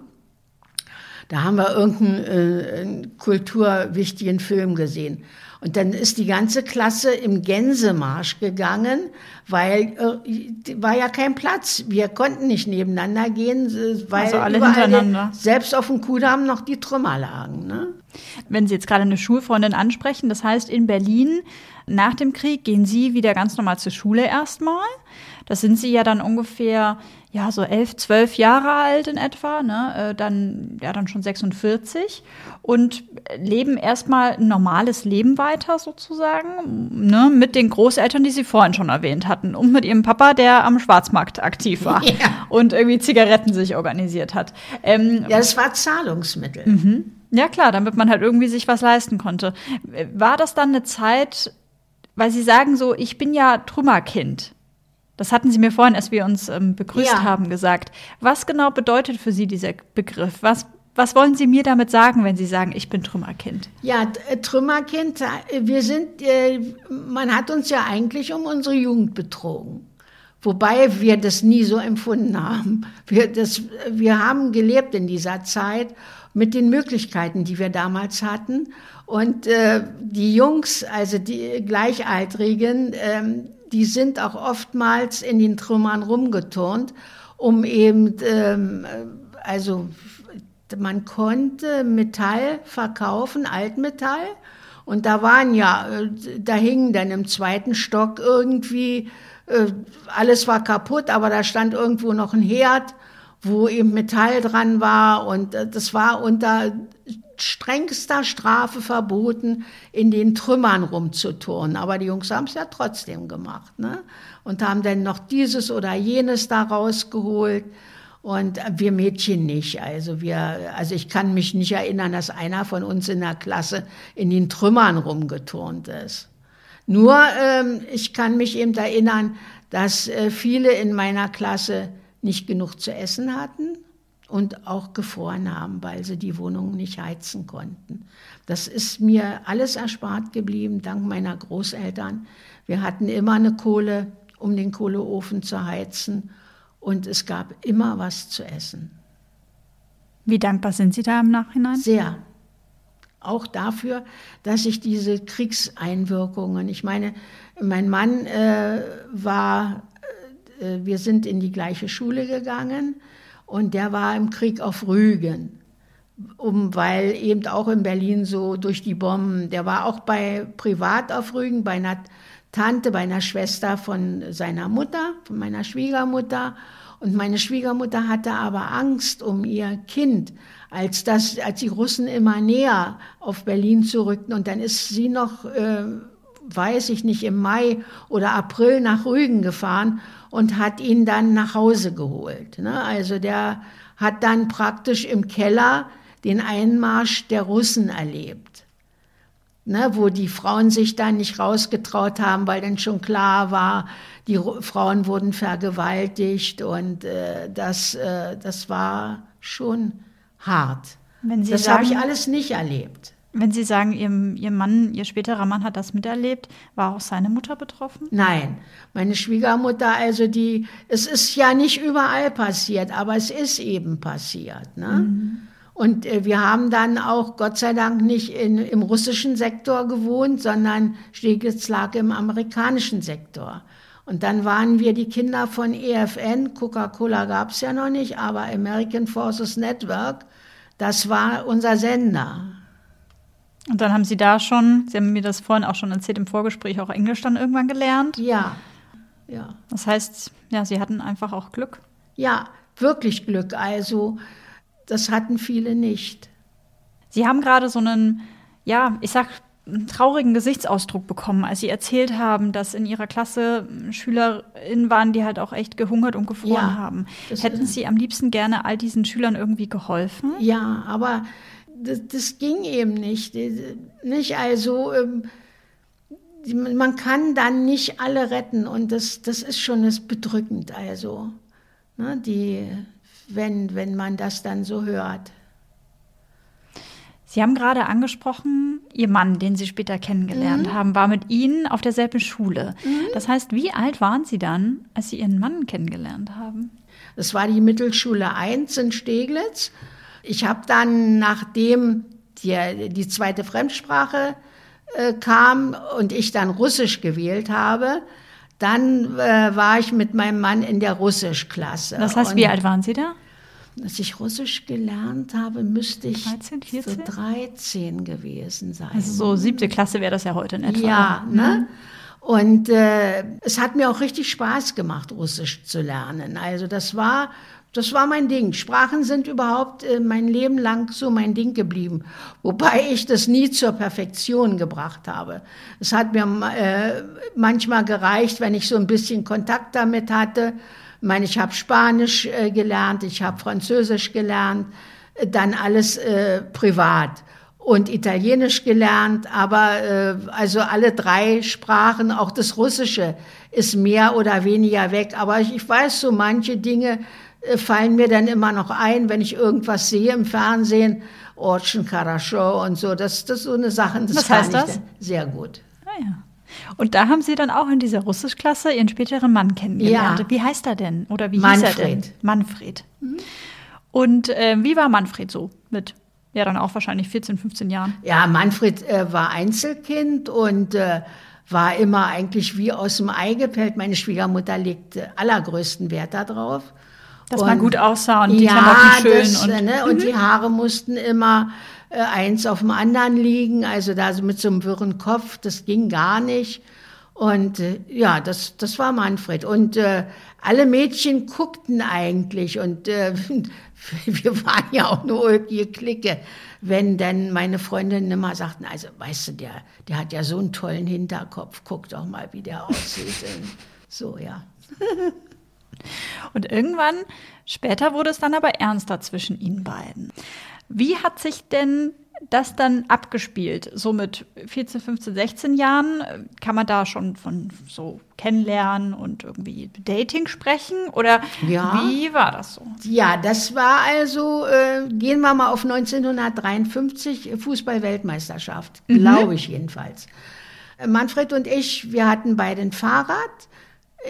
da haben wir irgendeinen äh, kulturwichtigen Film gesehen. Und dann ist die ganze Klasse im Gänsemarsch gegangen, weil äh, war ja kein Platz. Wir konnten nicht nebeneinander gehen, weil also alle hintereinander. selbst auf dem Kudamm noch die Trümmer lagen. Ne? Wenn Sie jetzt gerade eine Schulfreundin ansprechen, das heißt in Berlin nach dem Krieg gehen Sie wieder ganz normal zur Schule erstmal. Das sind Sie ja dann ungefähr ja, so elf, zwölf Jahre alt in etwa, ne, äh, dann, ja, dann schon 46 und leben erstmal ein normales Leben weiter sozusagen, ne, mit den Großeltern, die sie vorhin schon erwähnt hatten und mit ihrem Papa, der am Schwarzmarkt aktiv war (laughs) ja. und irgendwie Zigaretten sich organisiert hat. Ähm, ja, das war Zahlungsmittel. Mhm. Ja, klar, damit man halt irgendwie sich was leisten konnte. War das dann eine Zeit, weil Sie sagen so, ich bin ja Trümmerkind. Das hatten Sie mir vorhin, als wir uns ähm, begrüßt ja. haben, gesagt. Was genau bedeutet für Sie dieser Begriff? Was, was wollen Sie mir damit sagen, wenn Sie sagen, ich bin Trümmerkind? Ja, äh, Trümmerkind, äh, wir sind, äh, man hat uns ja eigentlich um unsere Jugend betrogen. Wobei wir das nie so empfunden haben. Wir, das, wir haben gelebt in dieser Zeit mit den Möglichkeiten, die wir damals hatten. Und äh, die Jungs, also die Gleichaltrigen, ähm, die sind auch oftmals in den Trümmern rumgeturnt, um eben, ähm, also man konnte Metall verkaufen, Altmetall, Und da waren ja, äh, da hingen dann im zweiten Stock irgendwie, äh, alles war kaputt, aber da stand irgendwo noch ein Herd, wo eben Metall dran war. Und äh, das war unter strengster Strafe verboten, in den Trümmern rumzuturnen. Aber die Jungs haben es ja trotzdem gemacht, ne? Und haben dann noch dieses oder jenes da rausgeholt. Und wir Mädchen nicht. Also wir, also ich kann mich nicht erinnern, dass einer von uns in der Klasse in den Trümmern rumgeturnt ist. Nur ähm, ich kann mich eben erinnern, dass äh, viele in meiner Klasse nicht genug zu essen hatten und auch gefroren haben, weil sie die Wohnung nicht heizen konnten. Das ist mir alles erspart geblieben, dank meiner Großeltern. Wir hatten immer eine Kohle, um den Kohleofen zu heizen und es gab immer was zu essen. Wie dankbar sind Sie da im Nachhinein? Sehr. Auch dafür, dass ich diese Kriegseinwirkungen, ich meine, mein Mann äh, war, äh, wir sind in die gleiche Schule gegangen und der war im Krieg auf Rügen, um, weil eben auch in Berlin so durch die Bomben, der war auch bei privat auf Rügen, bei einer Tante, bei einer Schwester von seiner Mutter, von meiner Schwiegermutter. Und meine Schwiegermutter hatte aber Angst um ihr Kind, als, das, als die Russen immer näher auf Berlin zurückten. Und dann ist sie noch, äh, weiß ich nicht, im Mai oder April nach Rügen gefahren und hat ihn dann nach Hause geholt. Ne? Also der hat dann praktisch im Keller den Einmarsch der Russen erlebt. Ne, wo die Frauen sich dann nicht rausgetraut haben, weil dann schon klar war, die Frauen wurden vergewaltigt und äh, das, äh, das war schon hart. das habe ich alles nicht erlebt. Wenn Sie sagen, Ihr, Ihr Mann, Ihr späterer Mann hat das miterlebt, war auch seine Mutter betroffen? Nein, meine Schwiegermutter, also die, es ist ja nicht überall passiert, aber es ist eben passiert. Ne? Mhm. Und äh, wir haben dann auch Gott sei Dank nicht in, im russischen Sektor gewohnt, sondern Steglitz lag im amerikanischen Sektor. Und dann waren wir die Kinder von EFN, Coca-Cola gab es ja noch nicht, aber American Forces Network, das war unser Sender. Und dann haben Sie da schon, Sie haben mir das vorhin auch schon erzählt im Vorgespräch, auch Englisch dann irgendwann gelernt? Ja, ja. Das heißt, ja, Sie hatten einfach auch Glück? Ja, wirklich Glück. Also, das hatten viele nicht. Sie haben gerade so einen, ja, ich sag, einen traurigen Gesichtsausdruck bekommen, als Sie erzählt haben, dass in Ihrer Klasse SchülerInnen waren, die halt auch echt gehungert und gefroren ja, haben. Hätten Sie am liebsten gerne all diesen Schülern irgendwie geholfen? Ja, aber das, das ging eben nicht. Nicht also, ähm, man kann dann nicht alle retten und das, das ist schon das bedrückend. Also, ne, die, wenn, wenn man das dann so hört. Sie haben gerade angesprochen, Ihr Mann, den Sie später kennengelernt mhm. haben, war mit Ihnen auf derselben Schule. Mhm. Das heißt, wie alt waren Sie dann, als Sie Ihren Mann kennengelernt haben? Das war die Mittelschule 1 in Steglitz. Ich habe dann, nachdem die, die zweite Fremdsprache äh, kam und ich dann Russisch gewählt habe, dann äh, war ich mit meinem Mann in der Russischklasse. Das heißt, und wie alt waren Sie da? Als ich Russisch gelernt habe, müsste ich 13, 14? so 13 gewesen sein. Also so siebte Klasse wäre das ja heute in etwa. Ja, ne? Mhm. Und äh, es hat mir auch richtig Spaß gemacht, Russisch zu lernen. Also das war das war mein Ding. Sprachen sind überhaupt äh, mein Leben lang so mein Ding geblieben, wobei ich das nie zur Perfektion gebracht habe. Es hat mir äh, manchmal gereicht, wenn ich so ein bisschen Kontakt damit hatte. Ich meine, ich habe Spanisch äh, gelernt, ich habe Französisch gelernt, äh, dann alles äh, privat und Italienisch gelernt, aber äh, also alle drei Sprachen, auch das Russische ist mehr oder weniger weg. Aber ich, ich weiß so manche Dinge, fallen mir dann immer noch ein, wenn ich irgendwas sehe im Fernsehen, Orchen Karaschow und so. Das, das ist so eine Sache, das Was heißt das? sehr gut. Ah, ja. Und da haben Sie dann auch in dieser Russischklasse Ihren späteren Mann kennengelernt. Ja. Wie heißt er denn? Oder wie Manfred. hieß er denn? Manfred. Mhm. Und äh, wie war Manfred so mit ja, dann auch wahrscheinlich 14, 15 Jahren. Ja, Manfred äh, war Einzelkind und äh, war immer eigentlich wie aus dem Ei gepellt. Meine Schwiegermutter legte allergrößten Wert darauf. Dass und, man gut aussah und die ja, Klamotten schön. Das, und, ne, und die mhm. Haare mussten immer äh, eins auf dem anderen liegen, also da so mit so einem wirren Kopf, das ging gar nicht. Und äh, ja, das, das war Manfred. Und äh, alle Mädchen guckten eigentlich und äh, (laughs) wir waren ja auch eine ulkige Clique, wenn dann meine Freundinnen immer sagten, also weißt du, der, der hat ja so einen tollen Hinterkopf, guck doch mal, wie der aussieht. (laughs) so, ja. Und irgendwann, später wurde es dann aber ernster zwischen ihnen beiden. Wie hat sich denn das dann abgespielt? So mit 14, 15, 16 Jahren kann man da schon von so kennenlernen und irgendwie Dating sprechen? Oder ja. wie war das so? Ja, das war also, äh, gehen wir mal auf 1953, Fußball-Weltmeisterschaft, mhm. glaube ich jedenfalls. Manfred und ich, wir hatten beide ein Fahrrad.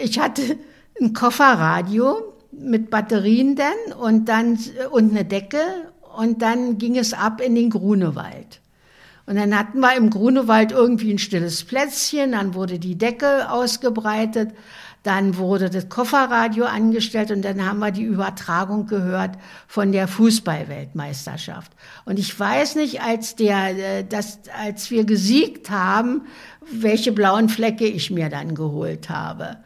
Ich hatte ein Kofferradio mit Batterien denn und dann und eine Decke und dann ging es ab in den Grunewald. Und dann hatten wir im Grunewald irgendwie ein stilles Plätzchen, dann wurde die Decke ausgebreitet, dann wurde das Kofferradio angestellt und dann haben wir die Übertragung gehört von der Fußballweltmeisterschaft. Und ich weiß nicht, als der, äh, das, als wir gesiegt haben, welche blauen Flecke ich mir dann geholt habe.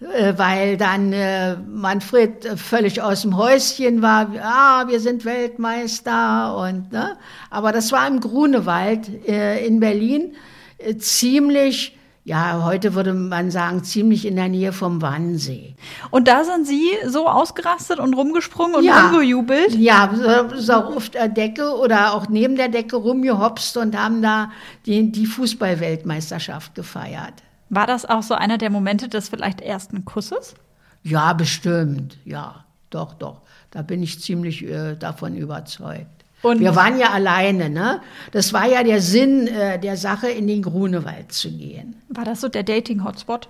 Äh, weil dann äh, Manfred völlig aus dem Häuschen war, ah, wir sind Weltmeister und ne? aber das war im Grunewald äh, in Berlin äh, ziemlich ja, heute würde man sagen, ziemlich in der Nähe vom Wannsee. Und da sind Sie so ausgerastet und rumgesprungen und ja. rumgejubelt? Ja, so, so auf der Decke oder auch neben der Decke rumgehopst und haben da die, die Fußballweltmeisterschaft gefeiert. War das auch so einer der Momente des vielleicht ersten Kusses? Ja, bestimmt. Ja, doch, doch. Da bin ich ziemlich äh, davon überzeugt. Und wir waren ja alleine, ne? Das war ja der Sinn äh, der Sache, in den Grunewald zu gehen. War das so der Dating-Hotspot?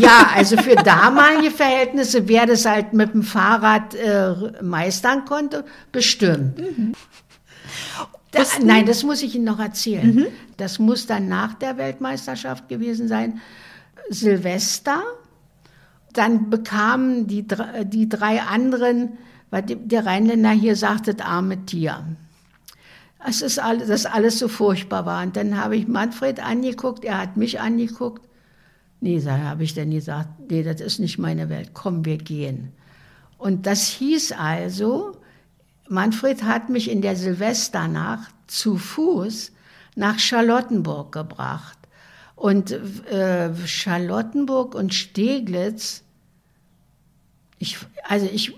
Ja, also für damalige Verhältnisse, wer das halt mit dem Fahrrad äh, meistern konnte, bestimmt. Mhm. Das, nein, das muss ich Ihnen noch erzählen. Mhm. Das muss dann nach der Weltmeisterschaft gewesen sein. Silvester. Dann bekamen die, die drei anderen, weil der Rheinländer hier sagte, das arme Tier. Es ist alles, dass alles so furchtbar war. Und dann habe ich Manfred angeguckt, er hat mich angeguckt. Nee, da habe ich dann gesagt, nee, das ist nicht meine Welt, komm, wir gehen. Und das hieß also, Manfred hat mich in der Silvesternacht zu Fuß nach Charlottenburg gebracht. Und äh, Charlottenburg und Steglitz, ich, also ich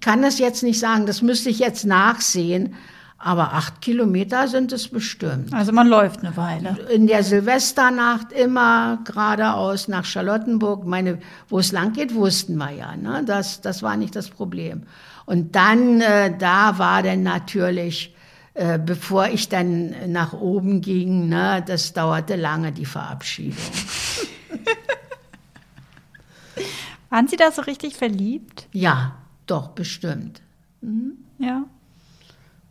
kann das jetzt nicht sagen, das müsste ich jetzt nachsehen, aber acht Kilometer sind es bestimmt. Also man läuft eine Weile. In der Silvesternacht immer geradeaus nach Charlottenburg. Meine, wo es lang geht, wussten wir ja. Ne? Das, das war nicht das Problem. Und dann, äh, da war dann natürlich, äh, bevor ich dann nach oben ging, ne, das dauerte lange, die Verabschiedung. (laughs) Waren Sie da so richtig verliebt? Ja, doch, bestimmt. Mhm. Ja.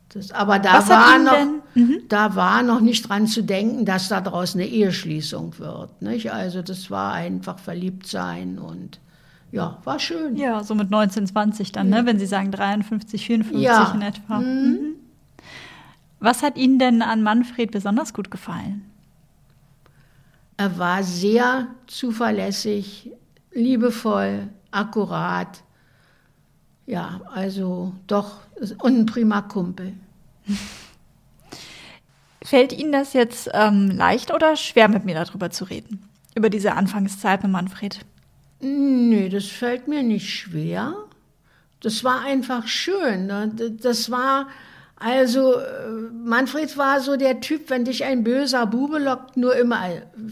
Das, aber da war, noch, mhm. da war noch nicht dran zu denken, dass da draußen eine Eheschließung wird. Nicht? Also das war einfach verliebt sein und ja, war schön. Ja, so mit 19, 20 dann, ne? ja. ne? wenn Sie sagen 53, 54 ja. in etwa. Mhm. Mhm. Was hat Ihnen denn an Manfred besonders gut gefallen? Er war sehr zuverlässig, liebevoll, akkurat. Ja, also doch, und ein prima Kumpel. (laughs) Fällt Ihnen das jetzt ähm, leicht oder schwer, mit mir darüber zu reden? Über diese Anfangszeit mit Manfred? Nee, das fällt mir nicht schwer. Das war einfach schön. Ne? Das war, also, äh, Manfred war so der Typ, wenn dich ein böser Bube lockt, nur immer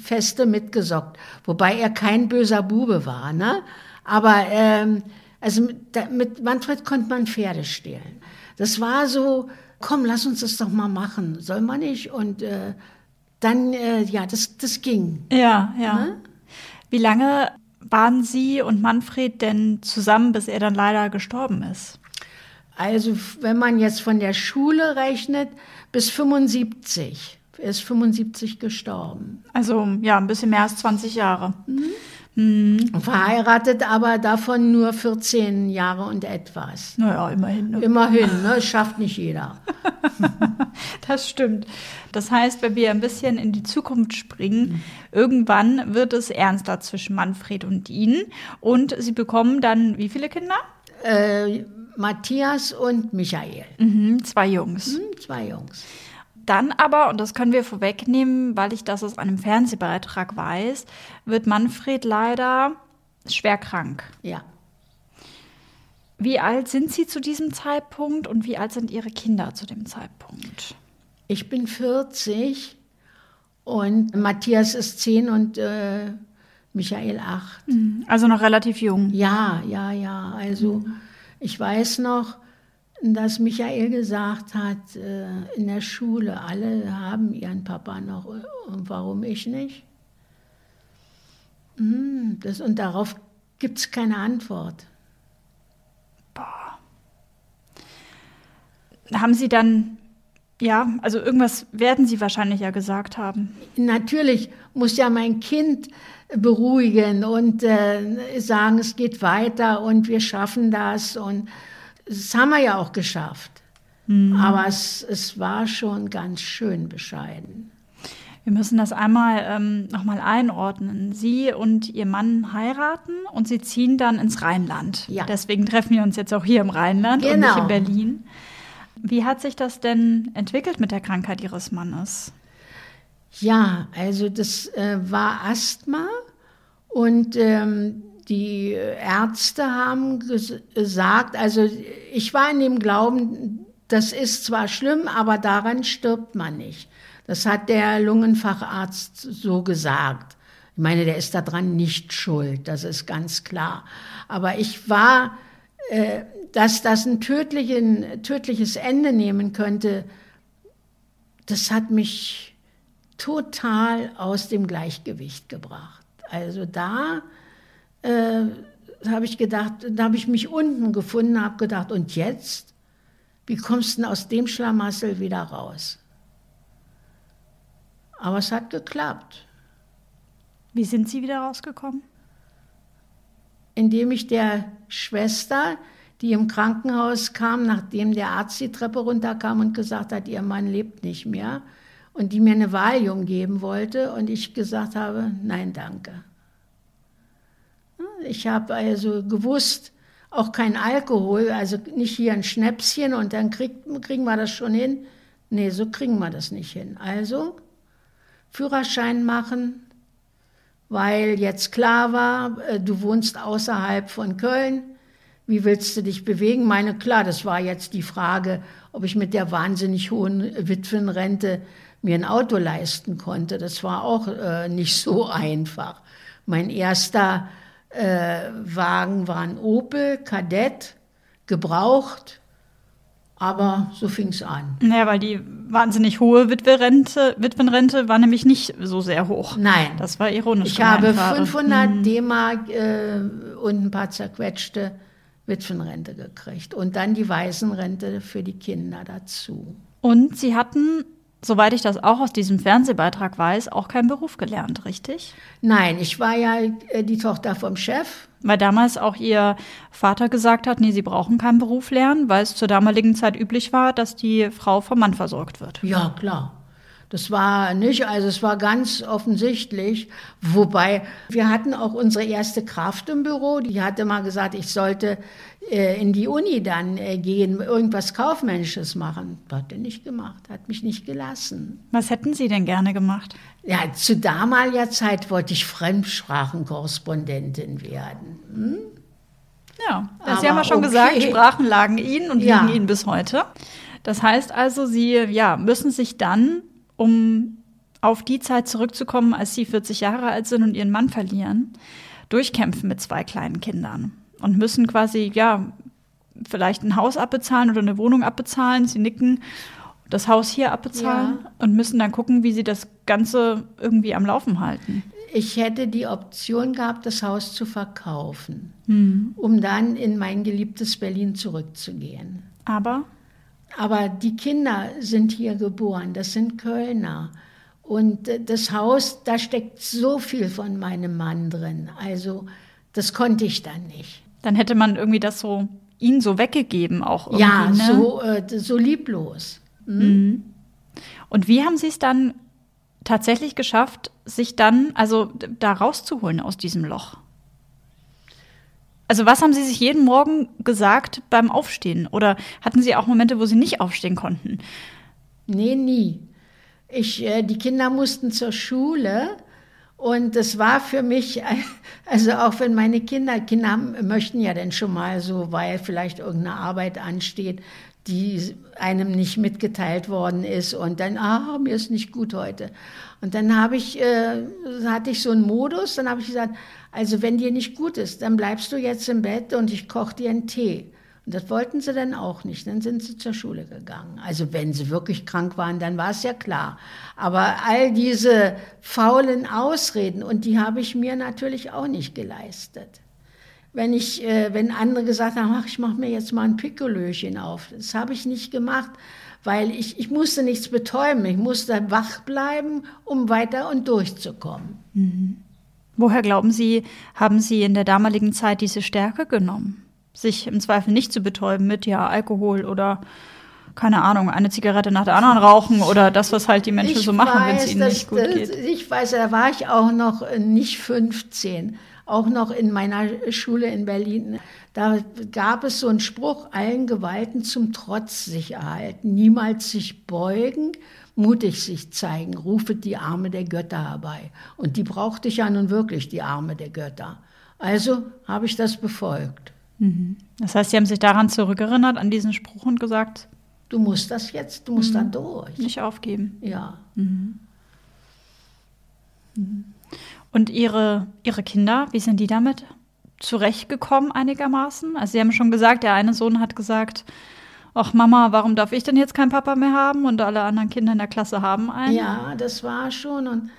feste mitgesockt. Wobei er kein böser Bube war, ne? Aber, ähm, also mit, mit Manfred konnte man Pferde stehlen. Das war so, komm, lass uns das doch mal machen. Soll man nicht? Und äh, dann, äh, ja, das, das ging. Ja, ja. Ne? Wie lange waren Sie und Manfred denn zusammen, bis er dann leider gestorben ist? Also, wenn man jetzt von der Schule rechnet, bis 75. Er ist 75 gestorben. Also, ja, ein bisschen mehr als 20 Jahre. Mhm. Mhm. Verheiratet, aber davon nur 14 Jahre und etwas. Naja, immerhin. Ne? Immerhin, ne? schafft nicht jeder. (laughs) das stimmt. Das heißt, wenn wir ein bisschen in die Zukunft springen, mhm. Irgendwann wird es ernster zwischen Manfred und Ihnen. Und Sie bekommen dann wie viele Kinder? Äh, Matthias und Michael. Mhm, zwei Jungs. Mhm, zwei Jungs. Dann aber, und das können wir vorwegnehmen, weil ich das aus einem Fernsehbeitrag weiß, wird Manfred leider schwer krank. Ja. Wie alt sind Sie zu diesem Zeitpunkt und wie alt sind Ihre Kinder zu dem Zeitpunkt? Ich bin 40 und Matthias ist 10 und äh, Michael 8. Mhm. Also noch relativ jung. Ja, ja, ja. Also mhm. ich weiß noch, dass Michael gesagt hat, äh, in der Schule, alle haben ihren Papa noch und warum ich nicht? Hm, das, und darauf gibt es keine Antwort. Boah. Haben Sie dann, ja, also irgendwas werden Sie wahrscheinlich ja gesagt haben. Natürlich muss ja mein Kind beruhigen und äh, sagen, es geht weiter und wir schaffen das und das haben wir ja auch geschafft. Mhm. Aber es, es war schon ganz schön bescheiden. Wir müssen das einmal ähm, nochmal einordnen. Sie und Ihr Mann heiraten und Sie ziehen dann ins Rheinland. Ja. Deswegen treffen wir uns jetzt auch hier im Rheinland genau. und nicht in genau. Wie hat sich das denn entwickelt mit der Krankheit Ihres Mannes? Ja, also das äh, war Asthma und ähm, die Ärzte haben gesagt, also ich war in dem Glauben, das ist zwar schlimm, aber daran stirbt man nicht. Das hat der Lungenfacharzt so gesagt. Ich meine, der ist daran nicht schuld, das ist ganz klar. Aber ich war, äh, dass das ein tödliches Ende nehmen könnte, das hat mich total aus dem Gleichgewicht gebracht. Also da äh, habe ich gedacht, da habe ich mich unten gefunden, habe gedacht, und jetzt? Wie kommst du denn aus dem Schlamassel wieder raus? Aber es hat geklappt. Wie sind Sie wieder rausgekommen? Indem ich der Schwester, die im Krankenhaus kam, nachdem der Arzt die Treppe runterkam und gesagt hat, ihr Mann lebt nicht mehr, und die mir eine Valium geben wollte, und ich gesagt habe, nein, danke. Ich habe also gewusst, auch kein Alkohol, also nicht hier ein Schnäpschen und dann krieg, kriegen wir das schon hin. Nee, so kriegen wir das nicht hin. Also Führerschein machen, weil jetzt klar war, äh, du wohnst außerhalb von Köln. Wie willst du dich bewegen? Meine, klar, das war jetzt die Frage, ob ich mit der wahnsinnig hohen Witwenrente mir ein Auto leisten konnte. Das war auch äh, nicht so (laughs) einfach. Mein erster äh, Wagen waren Opel, Kadett, gebraucht. Aber so fing es an. Naja, weil die wahnsinnig hohe Witwerrente, Witwenrente war nämlich nicht so sehr hoch. Nein. Das war ironisch. Ich habe 500 mhm. D-Mark äh, und ein paar zerquetschte Witwenrente gekriegt. Und dann die Waisenrente für die Kinder dazu. Und Sie hatten soweit ich das auch aus diesem Fernsehbeitrag weiß, auch keinen Beruf gelernt, richtig? Nein, ich war ja äh, die Tochter vom Chef. Weil damals auch ihr Vater gesagt hat, nee, sie brauchen keinen Beruf lernen, weil es zur damaligen Zeit üblich war, dass die Frau vom Mann versorgt wird. Ja, klar. Das war nicht, also es war ganz offensichtlich. Wobei wir hatten auch unsere erste Kraft im Büro, die hatte mal gesagt, ich sollte äh, in die Uni dann äh, gehen, irgendwas Kaufmännisches machen. Hat er nicht gemacht, hat mich nicht gelassen. Was hätten Sie denn gerne gemacht? Ja, zu damaliger Zeit wollte ich Fremdsprachenkorrespondentin werden. Hm? Ja, Sie haben ja schon okay. gesagt, Sprachen lagen Ihnen und ja. liegen Ihnen bis heute. Das heißt also, Sie ja, müssen sich dann um auf die Zeit zurückzukommen, als sie 40 Jahre alt sind und ihren Mann verlieren, durchkämpfen mit zwei kleinen Kindern und müssen quasi, ja, vielleicht ein Haus abbezahlen oder eine Wohnung abbezahlen. Sie nicken das Haus hier abbezahlen ja. und müssen dann gucken, wie sie das Ganze irgendwie am Laufen halten. Ich hätte die Option gehabt, das Haus zu verkaufen, hm. um dann in mein geliebtes Berlin zurückzugehen. Aber? Aber die Kinder sind hier geboren, das sind Kölner. Und äh, das Haus, da steckt so viel von meinem Mann drin. Also das konnte ich dann nicht. Dann hätte man irgendwie das so, ihn so weggegeben auch irgendwie. Ja, ne? so, äh, so lieblos. Mhm. Und wie haben Sie es dann tatsächlich geschafft, sich dann, also da rauszuholen aus diesem Loch? Also was haben Sie sich jeden Morgen gesagt beim Aufstehen? Oder hatten Sie auch Momente, wo Sie nicht aufstehen konnten? Nee, nie. Ich, äh, die Kinder mussten zur Schule und das war für mich, (laughs) also auch wenn meine Kinder, Kinder möchten ja dann schon mal so, weil vielleicht irgendeine Arbeit ansteht, die einem nicht mitgeteilt worden ist und dann, ah, mir ist nicht gut heute. Und dann habe ich, äh, hatte ich so einen Modus, dann habe ich gesagt, also wenn dir nicht gut ist, dann bleibst du jetzt im Bett und ich koche dir einen Tee. Und das wollten sie dann auch nicht. Dann sind sie zur Schule gegangen. Also wenn sie wirklich krank waren, dann war es ja klar. Aber all diese faulen Ausreden, und die habe ich mir natürlich auch nicht geleistet. Wenn ich, äh, wenn andere gesagt haben, ach, ich mache mir jetzt mal ein Pikolöchen auf, das habe ich nicht gemacht, weil ich, ich musste nichts betäuben. Ich musste wach bleiben, um weiter und durchzukommen. Mhm. Woher glauben Sie, haben Sie in der damaligen Zeit diese Stärke genommen? sich im Zweifel nicht zu betäuben mit ja Alkohol oder keine Ahnung, eine Zigarette nach der anderen rauchen oder das, was halt die Menschen ich so machen, wenn es ihnen nicht gut das, geht. Ich weiß, da war ich auch noch nicht 15, auch noch in meiner Schule in Berlin. Da gab es so einen Spruch, allen Gewalten zum Trotz sich erhalten, niemals sich beugen, mutig sich zeigen, rufe die Arme der Götter herbei. Und die brauchte ich ja nun wirklich, die Arme der Götter. Also habe ich das befolgt. Mhm. Das heißt, Sie haben sich daran zurückerinnert, an diesen Spruch und gesagt, du musst das jetzt, du musst mhm. dann durch. Nicht aufgeben. Ja. Mhm. mhm. Und Ihre, Ihre Kinder, wie sind die damit zurechtgekommen einigermaßen? Also Sie haben schon gesagt, der eine Sohn hat gesagt, ach Mama, warum darf ich denn jetzt keinen Papa mehr haben und alle anderen Kinder in der Klasse haben einen? Ja, das war schon und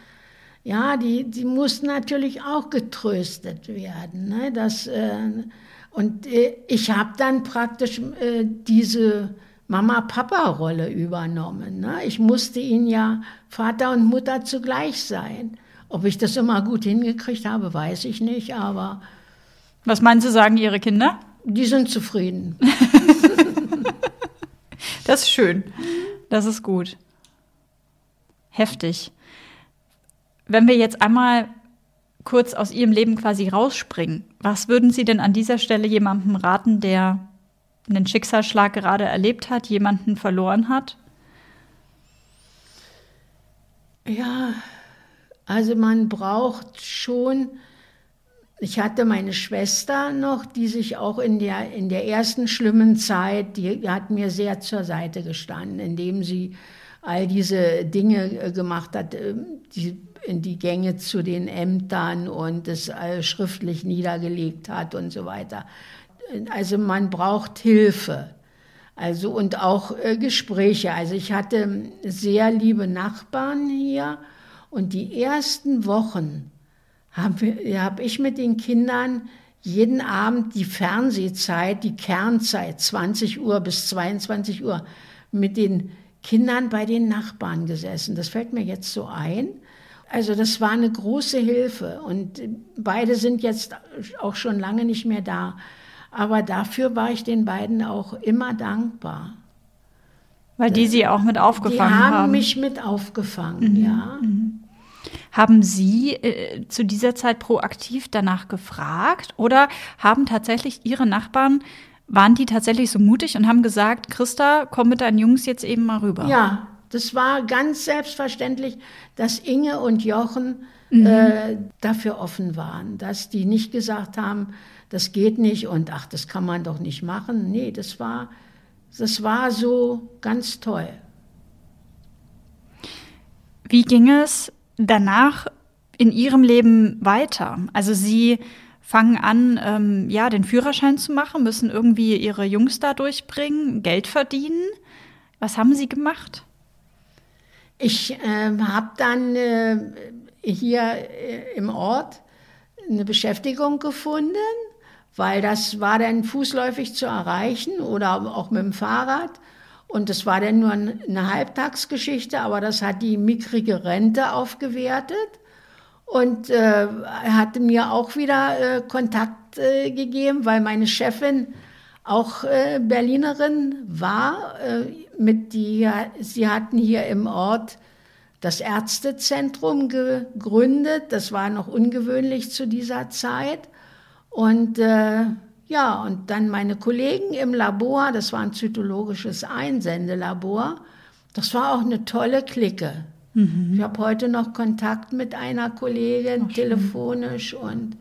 ja, die, die mussten natürlich auch getröstet werden. Ne? Das, äh, und äh, ich habe dann praktisch äh, diese Mama-Papa-Rolle übernommen. Ne? Ich musste ihnen ja Vater und Mutter zugleich sein. Ob ich das immer gut hingekriegt habe, weiß ich nicht, aber. Was meinen Sie, sagen Ihre Kinder? Die sind zufrieden. (laughs) das ist schön. Das ist gut. Heftig. Wenn wir jetzt einmal kurz aus Ihrem Leben quasi rausspringen, was würden Sie denn an dieser Stelle jemandem raten, der einen Schicksalsschlag gerade erlebt hat, jemanden verloren hat? Ja, also man braucht schon, ich hatte meine Schwester noch, die sich auch in der, in der ersten schlimmen Zeit, die hat mir sehr zur Seite gestanden, indem sie all diese Dinge äh, gemacht hat, ähm, die in die Gänge zu den Ämtern und es schriftlich niedergelegt hat und so weiter. Also man braucht Hilfe. Also und auch äh, Gespräche. Also ich hatte sehr liebe Nachbarn hier und die ersten Wochen habe hab ich mit den Kindern jeden Abend die Fernsehzeit, die Kernzeit, 20 Uhr bis 22 Uhr, mit den Kindern bei den Nachbarn gesessen. Das fällt mir jetzt so ein. Also das war eine große Hilfe und beide sind jetzt auch schon lange nicht mehr da. Aber dafür war ich den beiden auch immer dankbar. Weil die sie auch mit aufgefangen haben. Die haben mich mit aufgefangen, mhm. ja. Mhm. Haben Sie äh, zu dieser Zeit proaktiv danach gefragt oder haben tatsächlich Ihre Nachbarn, waren die tatsächlich so mutig und haben gesagt, Christa, komm mit deinen Jungs jetzt eben mal rüber? Ja, das war ganz selbstverständlich, dass Inge und Jochen mhm. äh, dafür offen waren, dass die nicht gesagt haben, das geht nicht und ach, das kann man doch nicht machen. Nee, das war, das war so ganz toll. Wie ging es danach in Ihrem Leben weiter? Also Sie fangen an, ähm, ja, den Führerschein zu machen, müssen irgendwie Ihre Jungs da durchbringen, Geld verdienen. Was haben Sie gemacht? Ich äh, habe dann äh, hier äh, im Ort eine Beschäftigung gefunden, weil das war dann fußläufig zu erreichen oder auch mit dem Fahrrad. Und das war dann nur eine Halbtagsgeschichte, aber das hat die mickrige Rente aufgewertet. Und äh, hatte mir auch wieder äh, Kontakt äh, gegeben, weil meine Chefin auch äh, Berlinerin war. Äh, mit die, sie hatten hier im Ort das Ärztezentrum gegründet. Das war noch ungewöhnlich zu dieser Zeit. Und äh, ja, und dann meine Kollegen im Labor, das war ein zytologisches Einsendelabor. Das war auch eine tolle Clique. Mhm. Ich habe heute noch Kontakt mit einer Kollegin, Ach, telefonisch und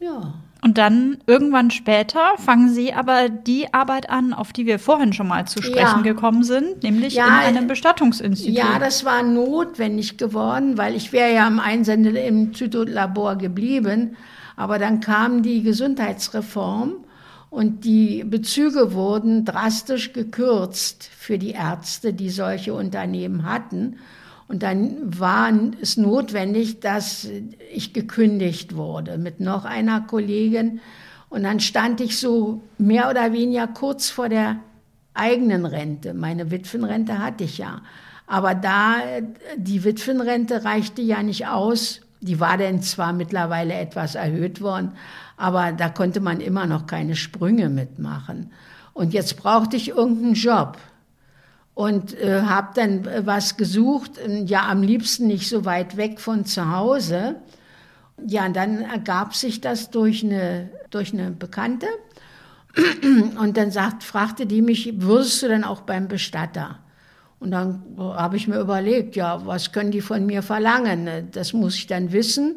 ja. Und dann irgendwann später fangen Sie aber die Arbeit an, auf die wir vorhin schon mal zu sprechen ja. gekommen sind, nämlich ja, in einem Bestattungsinstitut. Ja, das war notwendig geworden, weil ich wäre ja am Einsende im Zytolabor geblieben. Aber dann kam die Gesundheitsreform und die Bezüge wurden drastisch gekürzt für die Ärzte, die solche Unternehmen hatten. Und dann war es notwendig, dass ich gekündigt wurde mit noch einer Kollegin. Und dann stand ich so mehr oder weniger kurz vor der eigenen Rente. Meine Witwenrente hatte ich ja. Aber da, die Witwenrente reichte ja nicht aus. Die war denn zwar mittlerweile etwas erhöht worden, aber da konnte man immer noch keine Sprünge mitmachen. Und jetzt brauchte ich irgendeinen Job und äh, habe dann äh, was gesucht, äh, ja am liebsten nicht so weit weg von zu Hause. Ja, und dann ergab sich das durch eine, durch eine Bekannte. (clears throat) Und dann sagt, fragte die mich, würdest du denn auch beim Bestatter? Und dann habe ich mir überlegt, ja, was können die von mir verlangen? Das muss ich dann wissen.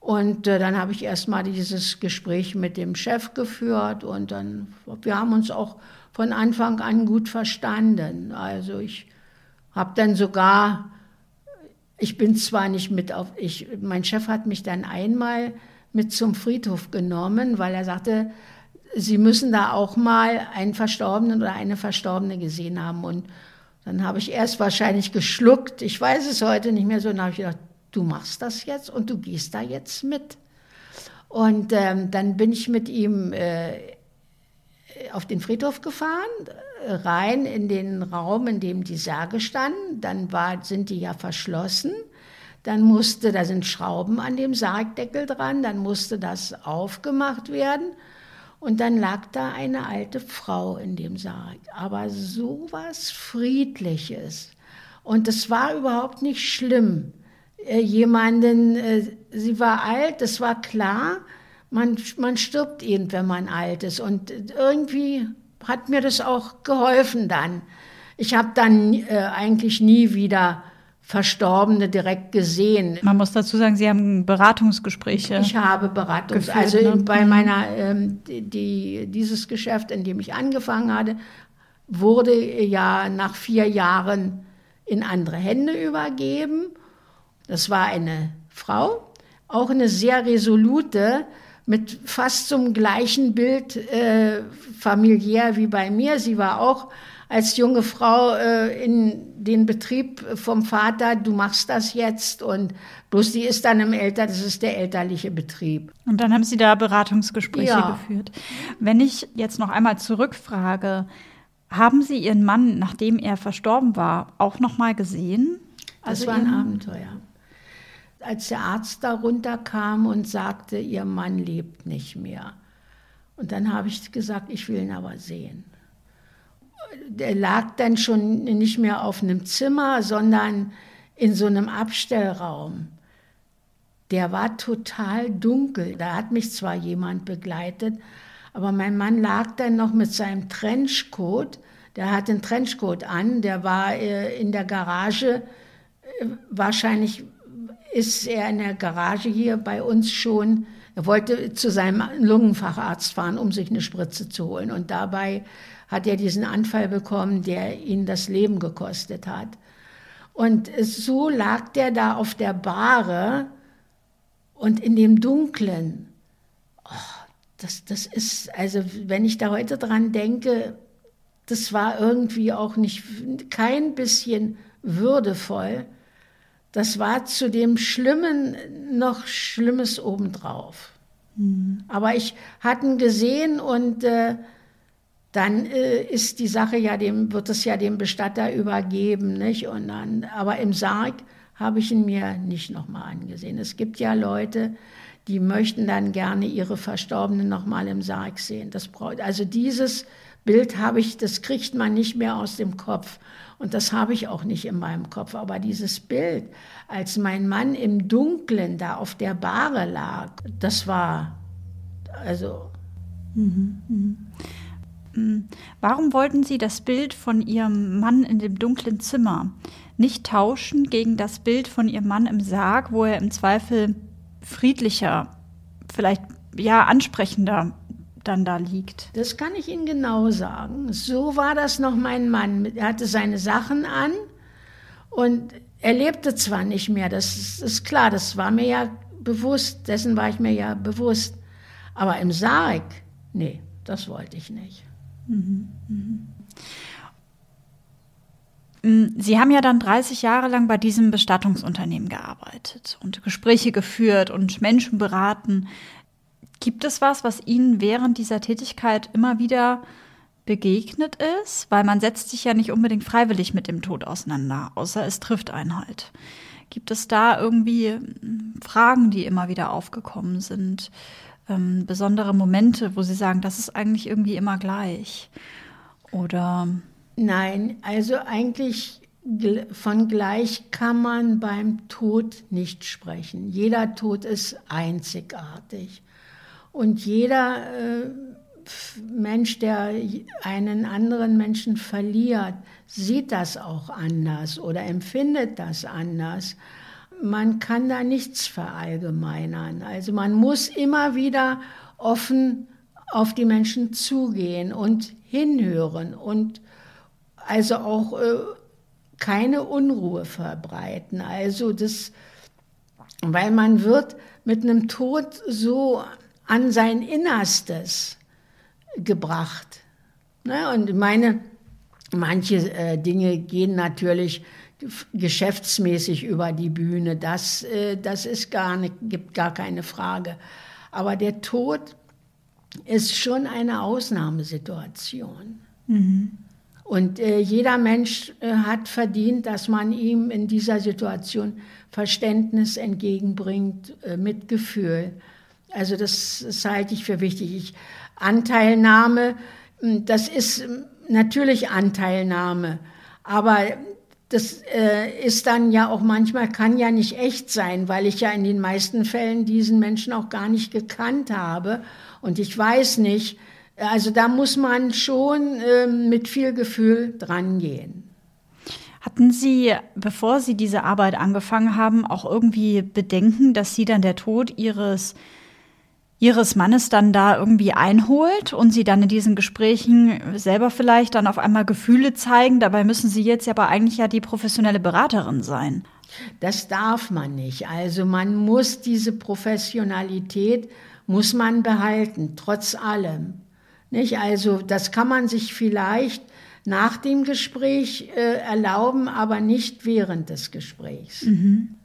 Und äh, dann habe ich erst mal dieses Gespräch mit dem Chef geführt und dann, wir haben uns auch von Anfang an gut verstanden. Also ich habe dann sogar, ich bin zwar nicht mit auf, ich, mein Chef hat mich dann einmal mit zum Friedhof genommen, weil er sagte, Sie müssen da auch mal einen Verstorbenen oder eine Verstorbene gesehen haben. Und dann habe ich erst wahrscheinlich geschluckt. Ich weiß es heute nicht mehr so. Dann habe ich gedacht, du machst das jetzt und du gehst da jetzt mit. Und ähm, dann bin ich mit ihm äh, auf den Friedhof gefahren, rein in den Raum, in dem die Särge standen. Dann war, sind die ja verschlossen. Dann musste, da sind Schrauben an dem Sargdeckel dran, dann musste das aufgemacht werden. Und dann lag da eine alte Frau in dem Sarg. Aber so was Friedliches. Und es war überhaupt nicht schlimm. Äh, jemanden, äh, sie war alt, das war klar, man, man stirbt eben, wenn man alt ist. Und irgendwie hat mir das auch geholfen dann. Ich habe dann äh, eigentlich nie wieder Verstorbene direkt gesehen. Man muss dazu sagen, Sie haben Beratungsgespräche. Ich habe Beratungs, geführt, also ne? bei mhm. meiner ähm, die, dieses Geschäft, in dem ich angefangen hatte, wurde ja nach vier Jahren in andere Hände übergeben. Das war eine Frau, auch eine sehr resolute, mit fast zum gleichen Bild äh, familiär wie bei mir. Sie war auch als junge Frau äh, in den Betrieb vom Vater, du machst das jetzt und bloß die ist dann im Elter, das ist der elterliche Betrieb. Und dann haben Sie da Beratungsgespräche ja. geführt. Wenn ich jetzt noch einmal zurückfrage, haben Sie Ihren Mann, nachdem er verstorben war, auch noch mal gesehen? Also das war ein Abenteuer als der Arzt da runterkam und sagte, ihr Mann lebt nicht mehr. Und dann habe ich gesagt, ich will ihn aber sehen. Der lag dann schon nicht mehr auf einem Zimmer, sondern in so einem Abstellraum. Der war total dunkel. Da hat mich zwar jemand begleitet, aber mein Mann lag dann noch mit seinem Trenchcoat. Der hatte einen Trenchcoat an, der war äh, in der Garage äh, wahrscheinlich ist er in der Garage hier bei uns schon. Er wollte zu seinem Lungenfacharzt fahren, um sich eine Spritze zu holen. Und dabei hat er diesen Anfall bekommen, der ihn das Leben gekostet hat. Und so lag der da auf der Bahre und in dem Dunklen. Oh, das, das ist, also wenn ich da heute dran denke, das war irgendwie auch nicht kein bisschen würdevoll. Das war zu dem Schlimmen noch Schlimmes obendrauf. Mhm. Aber ich hatte ihn gesehen und äh, dann äh, ist die Sache ja dem, wird es ja dem Bestatter übergeben, nicht? Und dann, aber im Sarg habe ich ihn mir nicht nochmal angesehen. Es gibt ja Leute, die möchten dann gerne ihre Verstorbenen nochmal im Sarg sehen. Das also dieses Bild habe ich, das kriegt man nicht mehr aus dem Kopf. Und das habe ich auch nicht in meinem Kopf. Aber dieses Bild, als mein Mann im Dunkeln da auf der Bahre lag, das war, also. Mhm, mhm. Mm. Warum wollten Sie das Bild von Ihrem Mann in dem dunklen Zimmer nicht tauschen gegen das Bild von Ihrem Mann im Sarg, wo er im Zweifel friedlicher, vielleicht ja ansprechender dann da liegt? Das kann ich Ihnen genau sagen. So war das noch mein Mann. Er hatte seine Sachen an und er lebte zwar nicht mehr, das ist klar, das war mir ja bewusst, dessen war ich mir ja bewusst. Aber im Sarg, nee, das wollte ich nicht. Mhm, mhm. Sie haben ja dann 30 Jahre lang bei diesem Bestattungsunternehmen gearbeitet und Gespräche geführt und Menschen beraten. Gibt es was, was Ihnen während dieser Tätigkeit immer wieder begegnet ist? Weil man setzt sich ja nicht unbedingt freiwillig mit dem Tod auseinander, außer es trifft einen halt. Gibt es da irgendwie mm, Fragen, die immer wieder aufgekommen sind? ähm, besondere Momente, wo Sie sagen, das ist eigentlich irgendwie immer gleich? Oder? Nein, also eigentlich von gleich kann man beim Tod nicht sprechen. Jeder Tod ist einzigartig. Und jeder äh, Mensch, der einen anderen Menschen verliert, sieht das auch anders oder empfindet das anders man kann da nichts verallgemeinern. Also man muss immer wieder offen auf die Menschen zugehen und hinhören und also auch äh, keine Unruhe verbreiten. Also das, weil man wird mit einem Tod so an sein Innerstes gebracht. Ne? Und meine, manche äh, Dinge gehen natürlich geschäftsmäßig über die Bühne. Das, äh, das ist gar nicht, gibt gar keine Frage. Aber der Tod ist schon eine Ausnahmesituation. Mhm. Und äh, jeder Mensch äh, hat verdient, dass man ihm in dieser Situation Verständnis entgegenbringt, äh, Mitgefühl. Also das, das halte ich für wichtig. Ich, Anteilnahme, hm, das ist hm, natürlich Anteilnahme, aber das äh, ist dann ja auch manchmal, kann ja nicht echt sein, weil ich ja in den meisten Fällen diesen Menschen auch gar nicht gekannt habe. Und ich weiß nicht, also da muss man schon äh, mit viel Gefühl drangehen. Hatten Sie, bevor Sie diese Arbeit angefangen haben, auch irgendwie Bedenken, dass Sie dann der Tod Ihres ihres Mannes dann da irgendwie einholt und sie dann in diesen Gesprächen selber vielleicht dann auf einmal Gefühle zeigen. Dabei müssen sie jetzt aber eigentlich ja die professionelle Beraterin sein. Das darf man nicht. Also man muss diese Professionalität muss man behalten, trotz allem. Nicht? Also das kann man sich vielleicht nach dem Gespräch äh, erlauben, aber nicht während des Gesprächs. Mhm.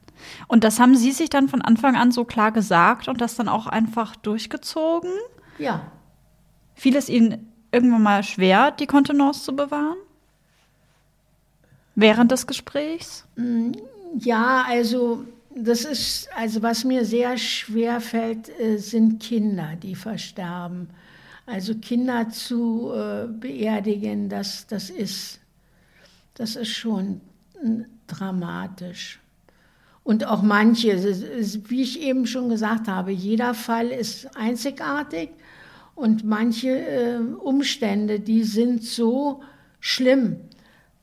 Und das haben Sie sich dann von Anfang an so klar gesagt und das dann auch einfach durchgezogen? Ja. Fiel es Ihnen irgendwann mal schwer, die Kontenance zu bewahren? Während des Gesprächs? Mm, ja, also das ist, also was mir sehr schwer fällt, äh, sind Kinder, die versterben. Also Kinder zu äh, beerdigen, das, das, ist, das ist schon mm, dramatisch. Und auch manche, wie ich eben schon gesagt habe, jeder Fall ist einzigartig und manche äh, Umstände, die sind so schlimm,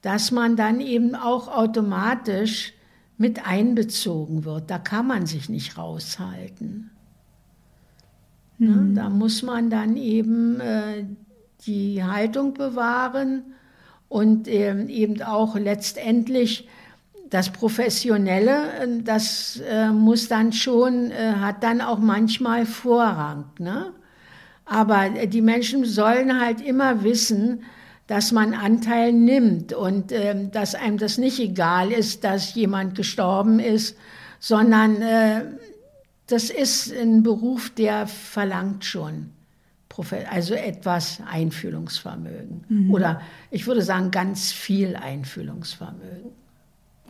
dass man dann eben auch automatisch mit einbezogen wird. Da kann man sich nicht raushalten. Mhm. Da muss man dann eben äh, die Haltung bewahren und äh, eben auch letztendlich das Professionelle, äh, das äh, muss dann schon, äh, hat dann auch manchmal Vorrang. Ne? Aber die Menschen sollen halt immer wissen, dass man Anteil nimmt und äh, dass einem das nicht egal ist, dass jemand gestorben ist, sondern äh, das ist ein Beruf, der verlangt schon also etwas Einfühlungsvermögen. Mhm. Oder ich würde sagen, ganz viel Einfühlungsvermögen.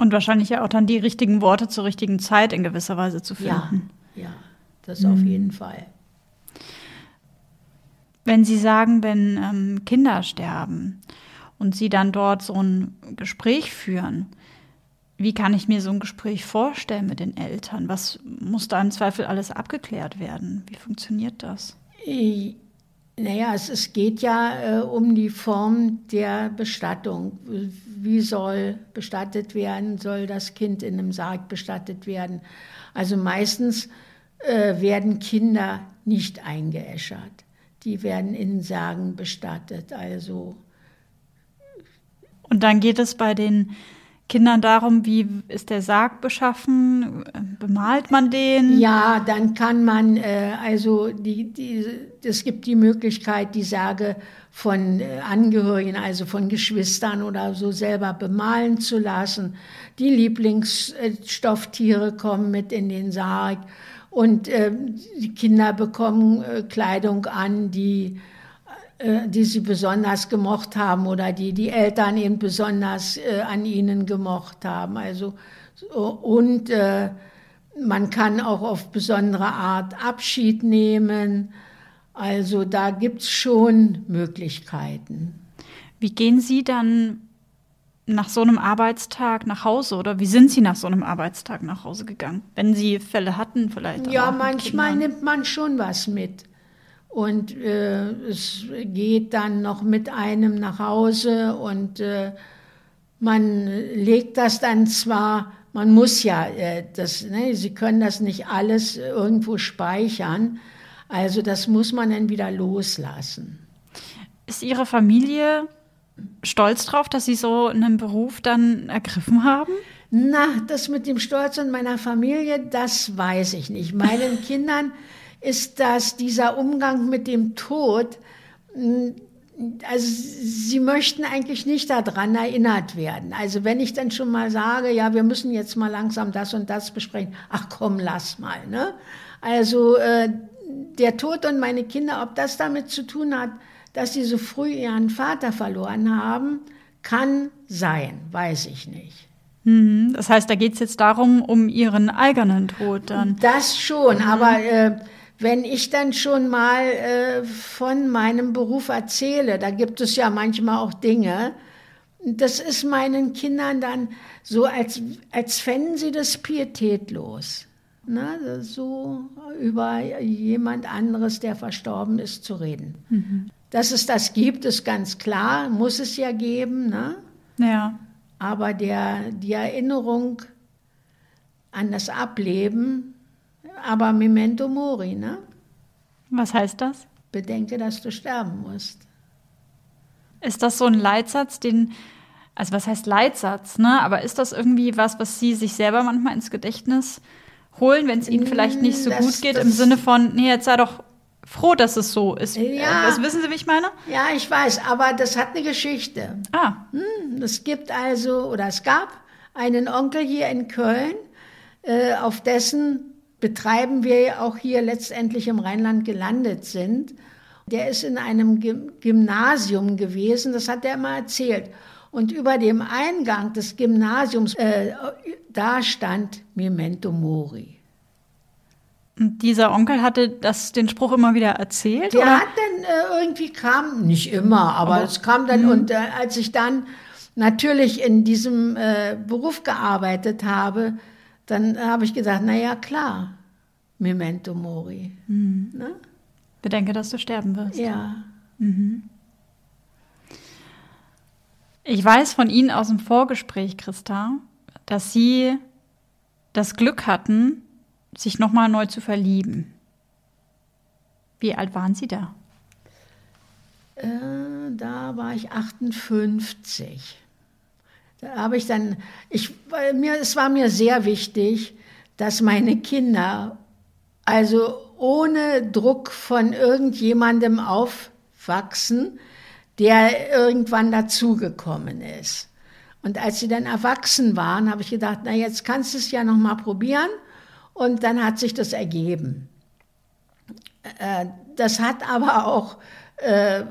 Und wahrscheinlich ja auch dann die richtigen Worte zur richtigen Zeit in gewisser Weise zu finden. Ja, ja das mhm. auf jeden Fall. Wenn Sie sagen, wenn ähm, Kinder sterben und Sie dann dort so ein Gespräch führen, wie kann ich mir so ein Gespräch vorstellen mit den Eltern? Was muss da im Zweifel alles abgeklärt werden? Wie funktioniert das? Naja, es, es, geht ja äh, um die Form der Bestattung. Wie soll bestattet werden? Soll das Kind in einem Sarg bestattet werden? Also meistens äh, werden Kinder nicht eingeäschert. Die werden in Särgen bestattet. Also und dann geht es bei den Kindern darum, wie ist der Sarg beschaffen? Bemalt man den? Ja, dann kann man, äh, also die, die, es gibt die Möglichkeit, die Särge von äh, Angehörigen, also von Geschwistern oder so selber bemalen zu lassen. Die Lieblingsstofftiere kommen mit in den Sarg und äh, die Kinder bekommen äh, Kleidung an, die die sie besonders gemocht haben oder die die Eltern eben besonders äh, an ihnen gemocht haben. Also, und äh, man kann auch auf besondere Art Abschied nehmen. Also da gibt es schon Möglichkeiten. Wie gehen Sie dann nach so einem Arbeitstag nach Hause oder wie sind Sie nach so einem Arbeitstag nach Hause gegangen? Wenn Sie Fälle hatten vielleicht? Ja, manchmal nimmt man schon was mit. Und äh, es geht dann noch mit einem nach Hause und äh, man legt das dann zwar, man muss ja, äh, das, ne, Sie können das nicht alles irgendwo speichern, also das muss man dann wieder loslassen. Ist Ihre Familie stolz drauf, dass Sie so einen Beruf dann ergriffen haben? Na, das mit dem Stolz und meiner Familie, das weiß ich nicht. Meinen Kindern ist, dass dieser Umgang mit dem Tod, hm, also sie möchten eigentlich nicht daran erinnert werden. Also wenn ich dann schon mal sage, ja, wir müssen jetzt mal langsam das und das besprechen, ach komm, lass mal. Ne? Also äh, der Tod und meine Kinder, ob das damit zu tun hat, dass sie so früh ihren Vater verloren haben, kann sein, weiß ich nicht. Mhm. Das heißt, da geht es jetzt darum, um ihren eigenen Tod dann. Das schon, mhm. aber äh, wenn ich dann schon mal äh, von meinem Beruf erzähle, da gibt es ja manchmal auch Dinge, das ist meinen Kindern dann so, als, als fänden sie das pietätlos. Ne? So über jemand anderes, der verstorben ist, zu reden. Mhm. Dass es das gibt, ist ganz klar, muss es ja geben. Ne? Ja. Aber der, die Erinnerung an das Ableben, aber Memento Mori, ne? Was heißt das? Bedenke, dass du sterben musst. Ist das so ein Leitsatz, den, also was heißt Leitsatz, ne? Aber ist das irgendwie was, was Sie sich selber manchmal ins Gedächtnis holen, wenn es Ihnen vielleicht nicht so das, gut geht, im Sinne von, nee, jetzt sei doch froh, dass es so ist. Ja. Das wissen Sie, wie ich meine? Ja, ich weiß, aber das hat eine Geschichte. Ah. Hm, es gibt also, oder es gab einen Onkel hier in Köln, äh, auf dessen betreiben wir auch hier letztendlich im Rheinland gelandet sind. Der ist in einem Gymnasium gewesen, das hat er immer erzählt. Und über dem Eingang des Gymnasiums, äh, da stand Memento Mori. Und dieser Onkel hatte das, den Spruch immer wieder erzählt? Der oder? hat dann äh, irgendwie kam, nicht immer, aber, aber es kam dann, mh. und äh, als ich dann natürlich in diesem äh, Beruf gearbeitet habe, dann habe ich gesagt, naja, klar, Memento Mori. Mhm. Ne? Bedenke, dass du sterben wirst. Ja. Mhm. Ich weiß von Ihnen aus dem Vorgespräch, Christa, dass Sie das Glück hatten, sich nochmal neu zu verlieben. Wie alt waren Sie da? Äh, da war ich 58. Da habe ich dann, ich, mir, es war mir sehr wichtig, dass meine Kinder also ohne Druck von irgendjemandem aufwachsen, der irgendwann dazugekommen ist. Und als sie dann erwachsen waren, habe ich gedacht, na jetzt kannst du es ja noch mal probieren. Und dann hat sich das ergeben. Äh, das hat aber auch, äh,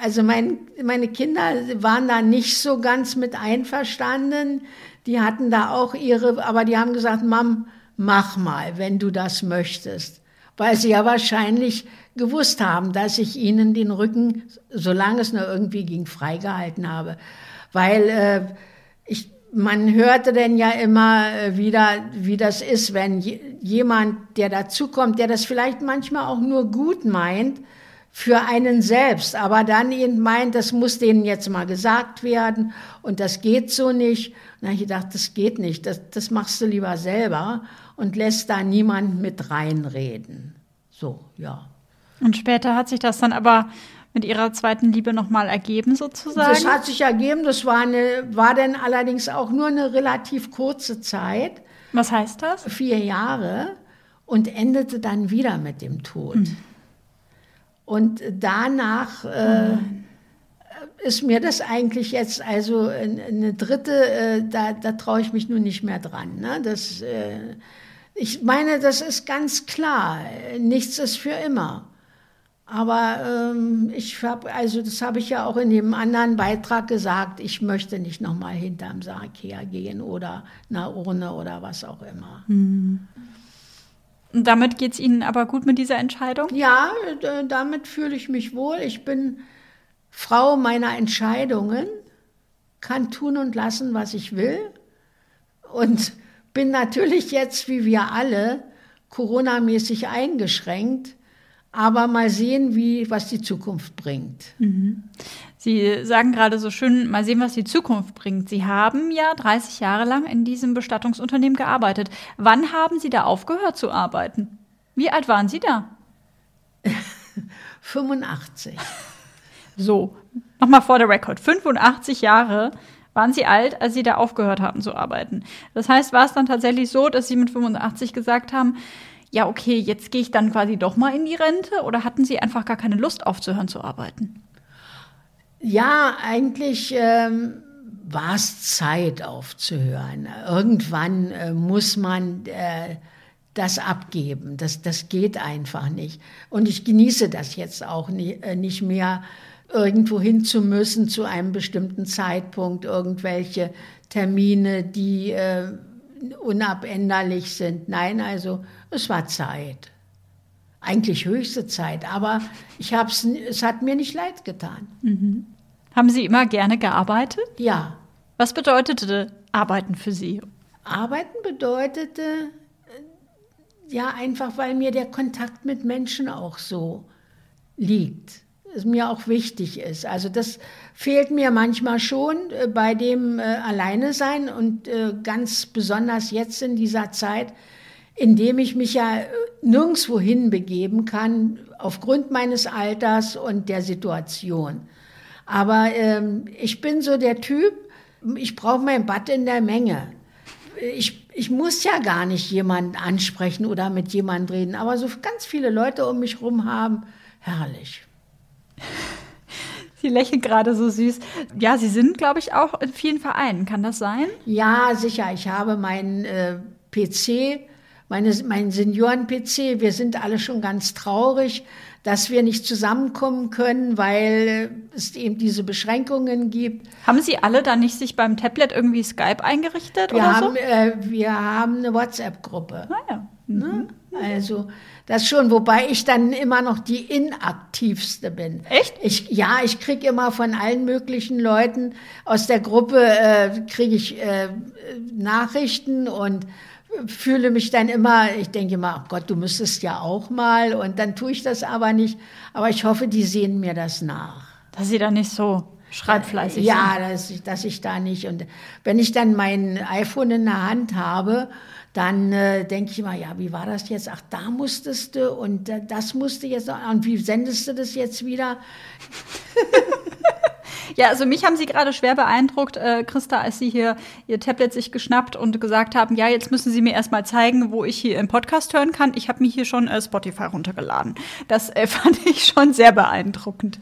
also mein, meine Kinder waren da nicht so ganz mit einverstanden. Die hatten da auch ihre, aber die haben gesagt, Mom, mach mal, wenn du das möchtest. Weil sie ja wahrscheinlich gewusst haben, dass ich ihnen den Rücken, solange es nur irgendwie ging, freigehalten habe. Weil äh, ich, man hörte denn ja immer äh, wieder, wie das ist, wenn jemand, der dazukommt, der das vielleicht manchmal auch nur gut meint, für einen selbst, aber dann eben meint, das muss denen jetzt mal gesagt werden und das geht so nicht. Und dann habe ich gedacht, das geht nicht, das, das machst du lieber selber und lässt da niemand mit reinreden. So, ja. Und später hat sich das dann aber mit ihrer zweiten Liebe nochmal ergeben, sozusagen? Das hat sich ergeben, das war, eine, war dann allerdings auch nur eine relativ kurze Zeit. Was heißt das? Vier Jahre und endete dann wieder mit dem Tod. Hm. Und danach äh, ist mir das eigentlich jetzt, also eine dritte, äh, da, da traue ich mich nun nicht mehr dran. Ne? Das, äh, ich meine, das ist ganz klar, nichts ist für immer. Aber ähm, ich habe, also das habe ich ja auch in dem anderen Beitrag gesagt, ich möchte nicht nochmal hinterm Sarg hergehen oder einer Urne oder was auch immer. Hm. Und damit geht es Ihnen aber gut mit dieser Entscheidung? Ja, damit fühle ich mich wohl. Ich bin Frau meiner Entscheidungen, kann tun und lassen, was ich will. Und bin natürlich jetzt, wie wir alle, Corona-mäßig eingeschränkt. Aber mal sehen, wie, was die Zukunft bringt. Mhm. Sie sagen gerade so schön, mal sehen, was die Zukunft bringt. Sie haben ja 30 Jahre lang in diesem Bestattungsunternehmen gearbeitet. Wann haben Sie da aufgehört zu arbeiten? Wie alt waren Sie da? (laughs) 85. So, nochmal vor der Rekord. 85 Jahre waren Sie alt, als Sie da aufgehört haben zu arbeiten. Das heißt, war es dann tatsächlich so, dass Sie mit 85 gesagt haben, ja, okay, jetzt gehe ich dann quasi doch mal in die Rente oder hatten Sie einfach gar keine Lust aufzuhören zu arbeiten? Ja, eigentlich ähm, war es Zeit aufzuhören. Irgendwann äh, muss man äh, das abgeben. Das, das geht einfach nicht. Und ich genieße das jetzt auch nie, äh, nicht mehr, irgendwo hin zu müssen zu einem bestimmten Zeitpunkt, irgendwelche Termine, die äh, unabänderlich sind. Nein, also es war Zeit. Eigentlich höchste Zeit, aber ich hab's, es hat mir nicht leid getan. Mhm. Haben Sie immer gerne gearbeitet? Ja. Was bedeutete Arbeiten für Sie? Arbeiten bedeutete, äh, ja, einfach weil mir der Kontakt mit Menschen auch so liegt es mir auch wichtig ist. Also das fehlt mir manchmal schon äh, bei dem äh, Alleine sein und äh, ganz besonders jetzt in dieser Zeit, in dem ich mich ja äh, nirgendwo hinbegeben kann aufgrund meines Alters und der Situation. Aber ähm, ich bin so der Typ, ich brauche mein Bad in der Menge. Ich, ich muss ja gar nicht jemanden ansprechen oder mit jemandem reden, aber so ganz viele Leute um mich herum haben, herrlich. Sie lächeln gerade so süß. Ja, Sie sind, glaube ich, auch in vielen Vereinen. Kann das sein? Ja, sicher. Ich habe meinen äh, PC, meine, meinen Senioren-PC. Wir sind alle schon ganz traurig, dass wir nicht zusammenkommen können, weil es eben diese Beschränkungen gibt. Haben Sie alle dann nicht sich beim Tablet irgendwie Skype eingerichtet wir oder haben, so? Äh, wir haben eine WhatsApp-Gruppe. Ah, ja. Ne? Mhm. Also das schon, wobei ich dann immer noch die inaktivste bin. Echt? Ich, ja, ich kriege immer von allen möglichen Leuten aus der Gruppe äh, kriege ich äh, Nachrichten und fühle mich dann immer, ich denke immer, oh Gott, du müsstest ja auch mal und dann tue ich das aber nicht. Aber ich hoffe, die sehen mir das nach. Dass sie dann nicht so schreibfleißig ja, sind. Ja, dass dass ich da nicht. Und wenn ich dann mein iPhone in der Hand habe dann äh, denke ich immer, ja, wie war das jetzt? Ach, da musstest du und äh, das musste jetzt und wie sendest du das jetzt wieder? (laughs) Ja, also mich haben Sie gerade schwer beeindruckt, äh, Christa, als Sie hier Ihr Tablet sich geschnappt und gesagt haben, ja, jetzt müssen Sie mir erstmal zeigen, wo ich hier im Podcast hören kann. Ich habe mir hier schon äh, Spotify runtergeladen. Das äh, (laughs) fand ich schon sehr beeindruckend.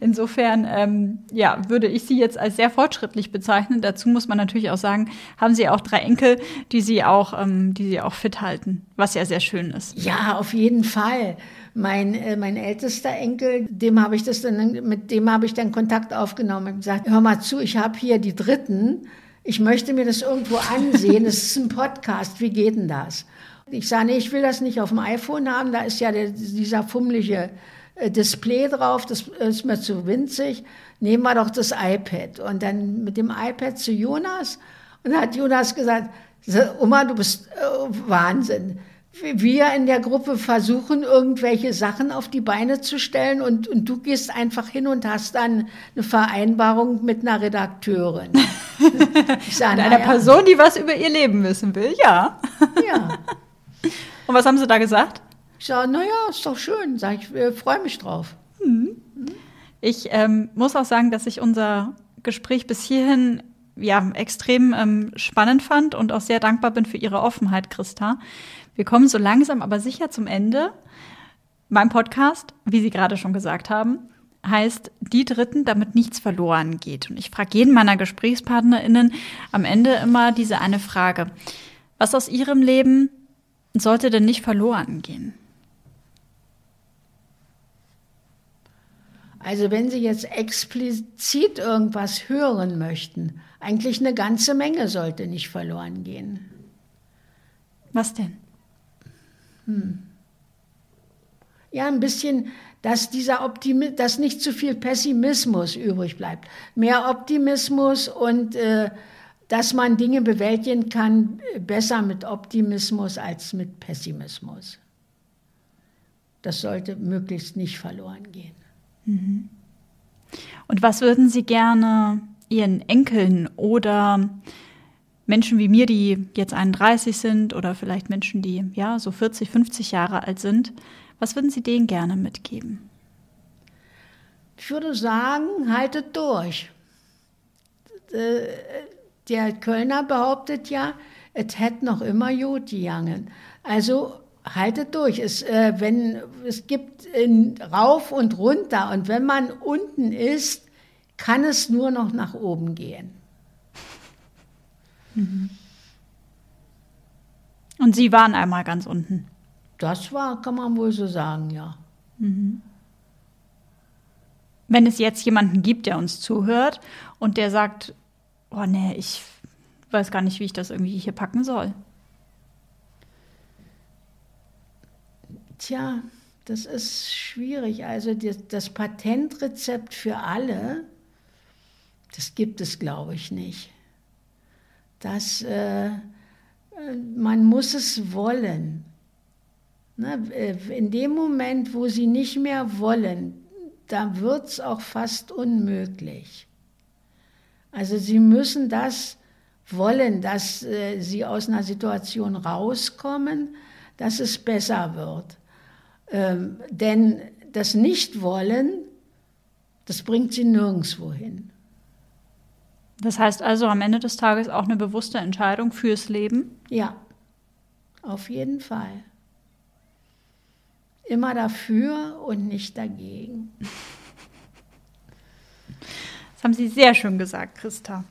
Insofern, ähm, ja, würde ich Sie jetzt als sehr fortschrittlich bezeichnen. Dazu muss man natürlich auch sagen, haben Sie auch drei Enkel, die Sie auch, ähm, die Sie auch fit halten, was ja sehr schön ist. Ja, auf jeden Fall. Mein, äh, mein ältester Enkel, dem habe ich das dann, mit dem habe ich dann Kontakt aufgenommen und gesagt, hör mal zu, ich habe hier die Dritten, ich möchte mir das irgendwo ansehen, das ist ein Podcast, wie geht denn das? Ich sage, nee, ich will das nicht auf dem iPhone haben, da ist ja der, dieser fummelige äh, Display drauf, das ist mir zu winzig. Nehmen wir doch das iPad. Und dann mit dem iPad zu Jonas. Und da hat Jonas gesagt, Oma, du bist äh, Wahnsinn. Wir in der Gruppe versuchen, irgendwelche Sachen auf die Beine zu stellen und, und du gehst einfach hin und hast dann eine Vereinbarung mit einer Redakteurin. (laughs) Sag, mit einer ja. Person, die was über ihr Leben wissen will, ja. Ja. (laughs) Und was haben sie da gesagt? Ich sage, naja, ist doch schön. Sag ich, äh, freue mich drauf. Mhm. Ich ähm, muss auch sagen, dass ich unser Gespräch bis hierhin ja, extrem ähm, spannend fand und auch sehr dankbar bin für Ihre Offenheit, Christa. Wir kommen so langsam aber sicher zum Ende. Mein Podcast, wie Sie gerade schon gesagt haben, heißt Die Dritten, damit nichts verloren geht. Und ich frage jeden meiner GesprächspartnerInnen am Ende immer diese eine Frage. Was aus Ihrem Leben sollte denn nicht verloren gehen? Also wenn Sie jetzt explizit irgendwas hören möchten, eigentlich eine ganze Menge sollte nicht verloren gehen. Was denn? Hm. Ja, ein bisschen, dass dieser Optimismus, dass nicht zu viel Pessimismus übrig bleibt. Mehr Optimismus und äh, dass man Dinge bewältigen kann, besser mit Optimismus als mit Pessimismus. Das sollte möglichst nicht verloren gehen. Mhm. Und was würden Sie gerne Ihren Enkeln oder Menschen wie mir, die jetzt 31 sind oder vielleicht Menschen, die ja so 40, 50 Jahre alt sind, was würden Sie denen gerne mitgeben? Ich würde sagen, haltet durch. Äh, der Kölner behauptet ja, es hätte noch immer gut gegangen. Also haltet durch. Es, äh, wenn, es gibt in, rauf und runter und wenn man unten ist, kann es nur noch nach oben gehen. Mhm. Und Sie waren einmal ganz unten. Das war, kann man wohl so sagen, ja. Mhm. Wenn es jetzt jemanden gibt, der uns zuhört und der sagt, oh nee, ich weiß gar nicht, wie ich das irgendwie hier packen soll. Tja, das ist schwierig. Also das Patentrezept für alle, das gibt es, glaube ich, nicht. Das, äh, man muss es wollen. Ne? In dem Moment, wo sie nicht mehr wollen, da wird es auch fast unmöglich. Also sie müssen das wollen, dass äh, sie aus einer Situation rauskommen, dass es besser wird. Ähm, denn das Nichtwollen, das bringt sie nirgendwo hin. Das heißt also am Ende des Tages auch eine bewusste Entscheidung fürs Leben? Ja, auf jeden Fall. Immer dafür und nicht dagegen. Das haben Sie sehr schön gesagt, Christa.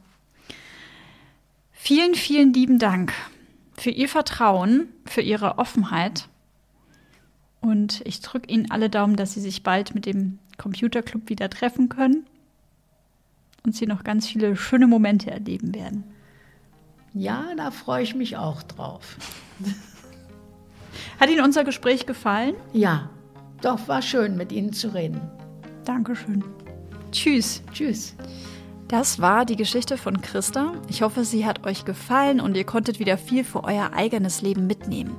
Vielen, vielen lieben Dank für Ihr Vertrauen, für Ihre Offenheit und ich drücke Ihnen alle Daumen, dass Sie sich bald mit dem Computerclub wieder treffen können und Sie noch ganz viele schöne Momente erleben werden. Ja, da freue ich mich auch drauf. Hat Ihnen unser Gespräch gefallen? Ja, doch war schön, mit Ihnen zu reden. Dankeschön. Tschüss. Tschüss. Das war die Geschichte von Christa. Ich hoffe, sie hat euch gefallen und ihr konntet wieder viel für euer eigenes Leben mitnehmen.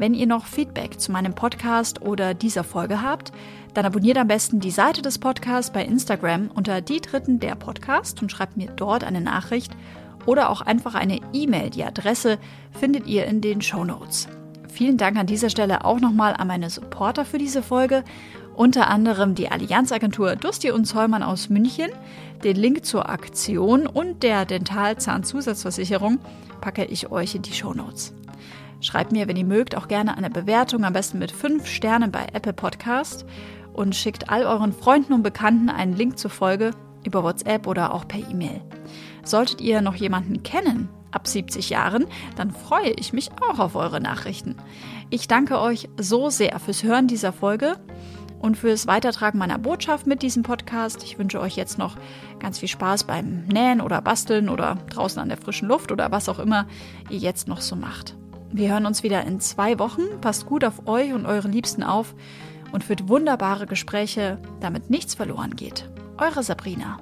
Wenn ihr noch Feedback zu meinem Podcast oder dieser Folge habt, dann abonniert am besten die Seite des Podcasts bei Instagram unter die Dritten der Podcast und schreibt mir dort eine Nachricht oder auch einfach eine E-Mail. Die Adresse findet ihr in den Show Notes. Vielen Dank an dieser Stelle auch nochmal an meine Supporter für diese Folge, unter anderem die Allianzagentur Dusti und Zollmann aus München. Den Link zur Aktion und der Dentalzahnzusatzversicherung packe ich euch in die Show Notes. Schreibt mir, wenn ihr mögt, auch gerne eine Bewertung, am besten mit fünf Sternen bei Apple Podcast und schickt all euren Freunden und Bekannten einen Link zur Folge über WhatsApp oder auch per E-Mail. Solltet ihr noch jemanden kennen, ab 70 Jahren, dann freue ich mich auch auf eure Nachrichten. Ich danke euch so sehr fürs Hören dieser Folge und fürs Weitertragen meiner Botschaft mit diesem Podcast. Ich wünsche euch jetzt noch ganz viel Spaß beim Nähen oder Basteln oder draußen an der frischen Luft oder was auch immer ihr jetzt noch so macht. Wir hören uns wieder in zwei Wochen. Passt gut auf euch und eure Liebsten auf und führt wunderbare Gespräche, damit nichts verloren geht. Eure Sabrina.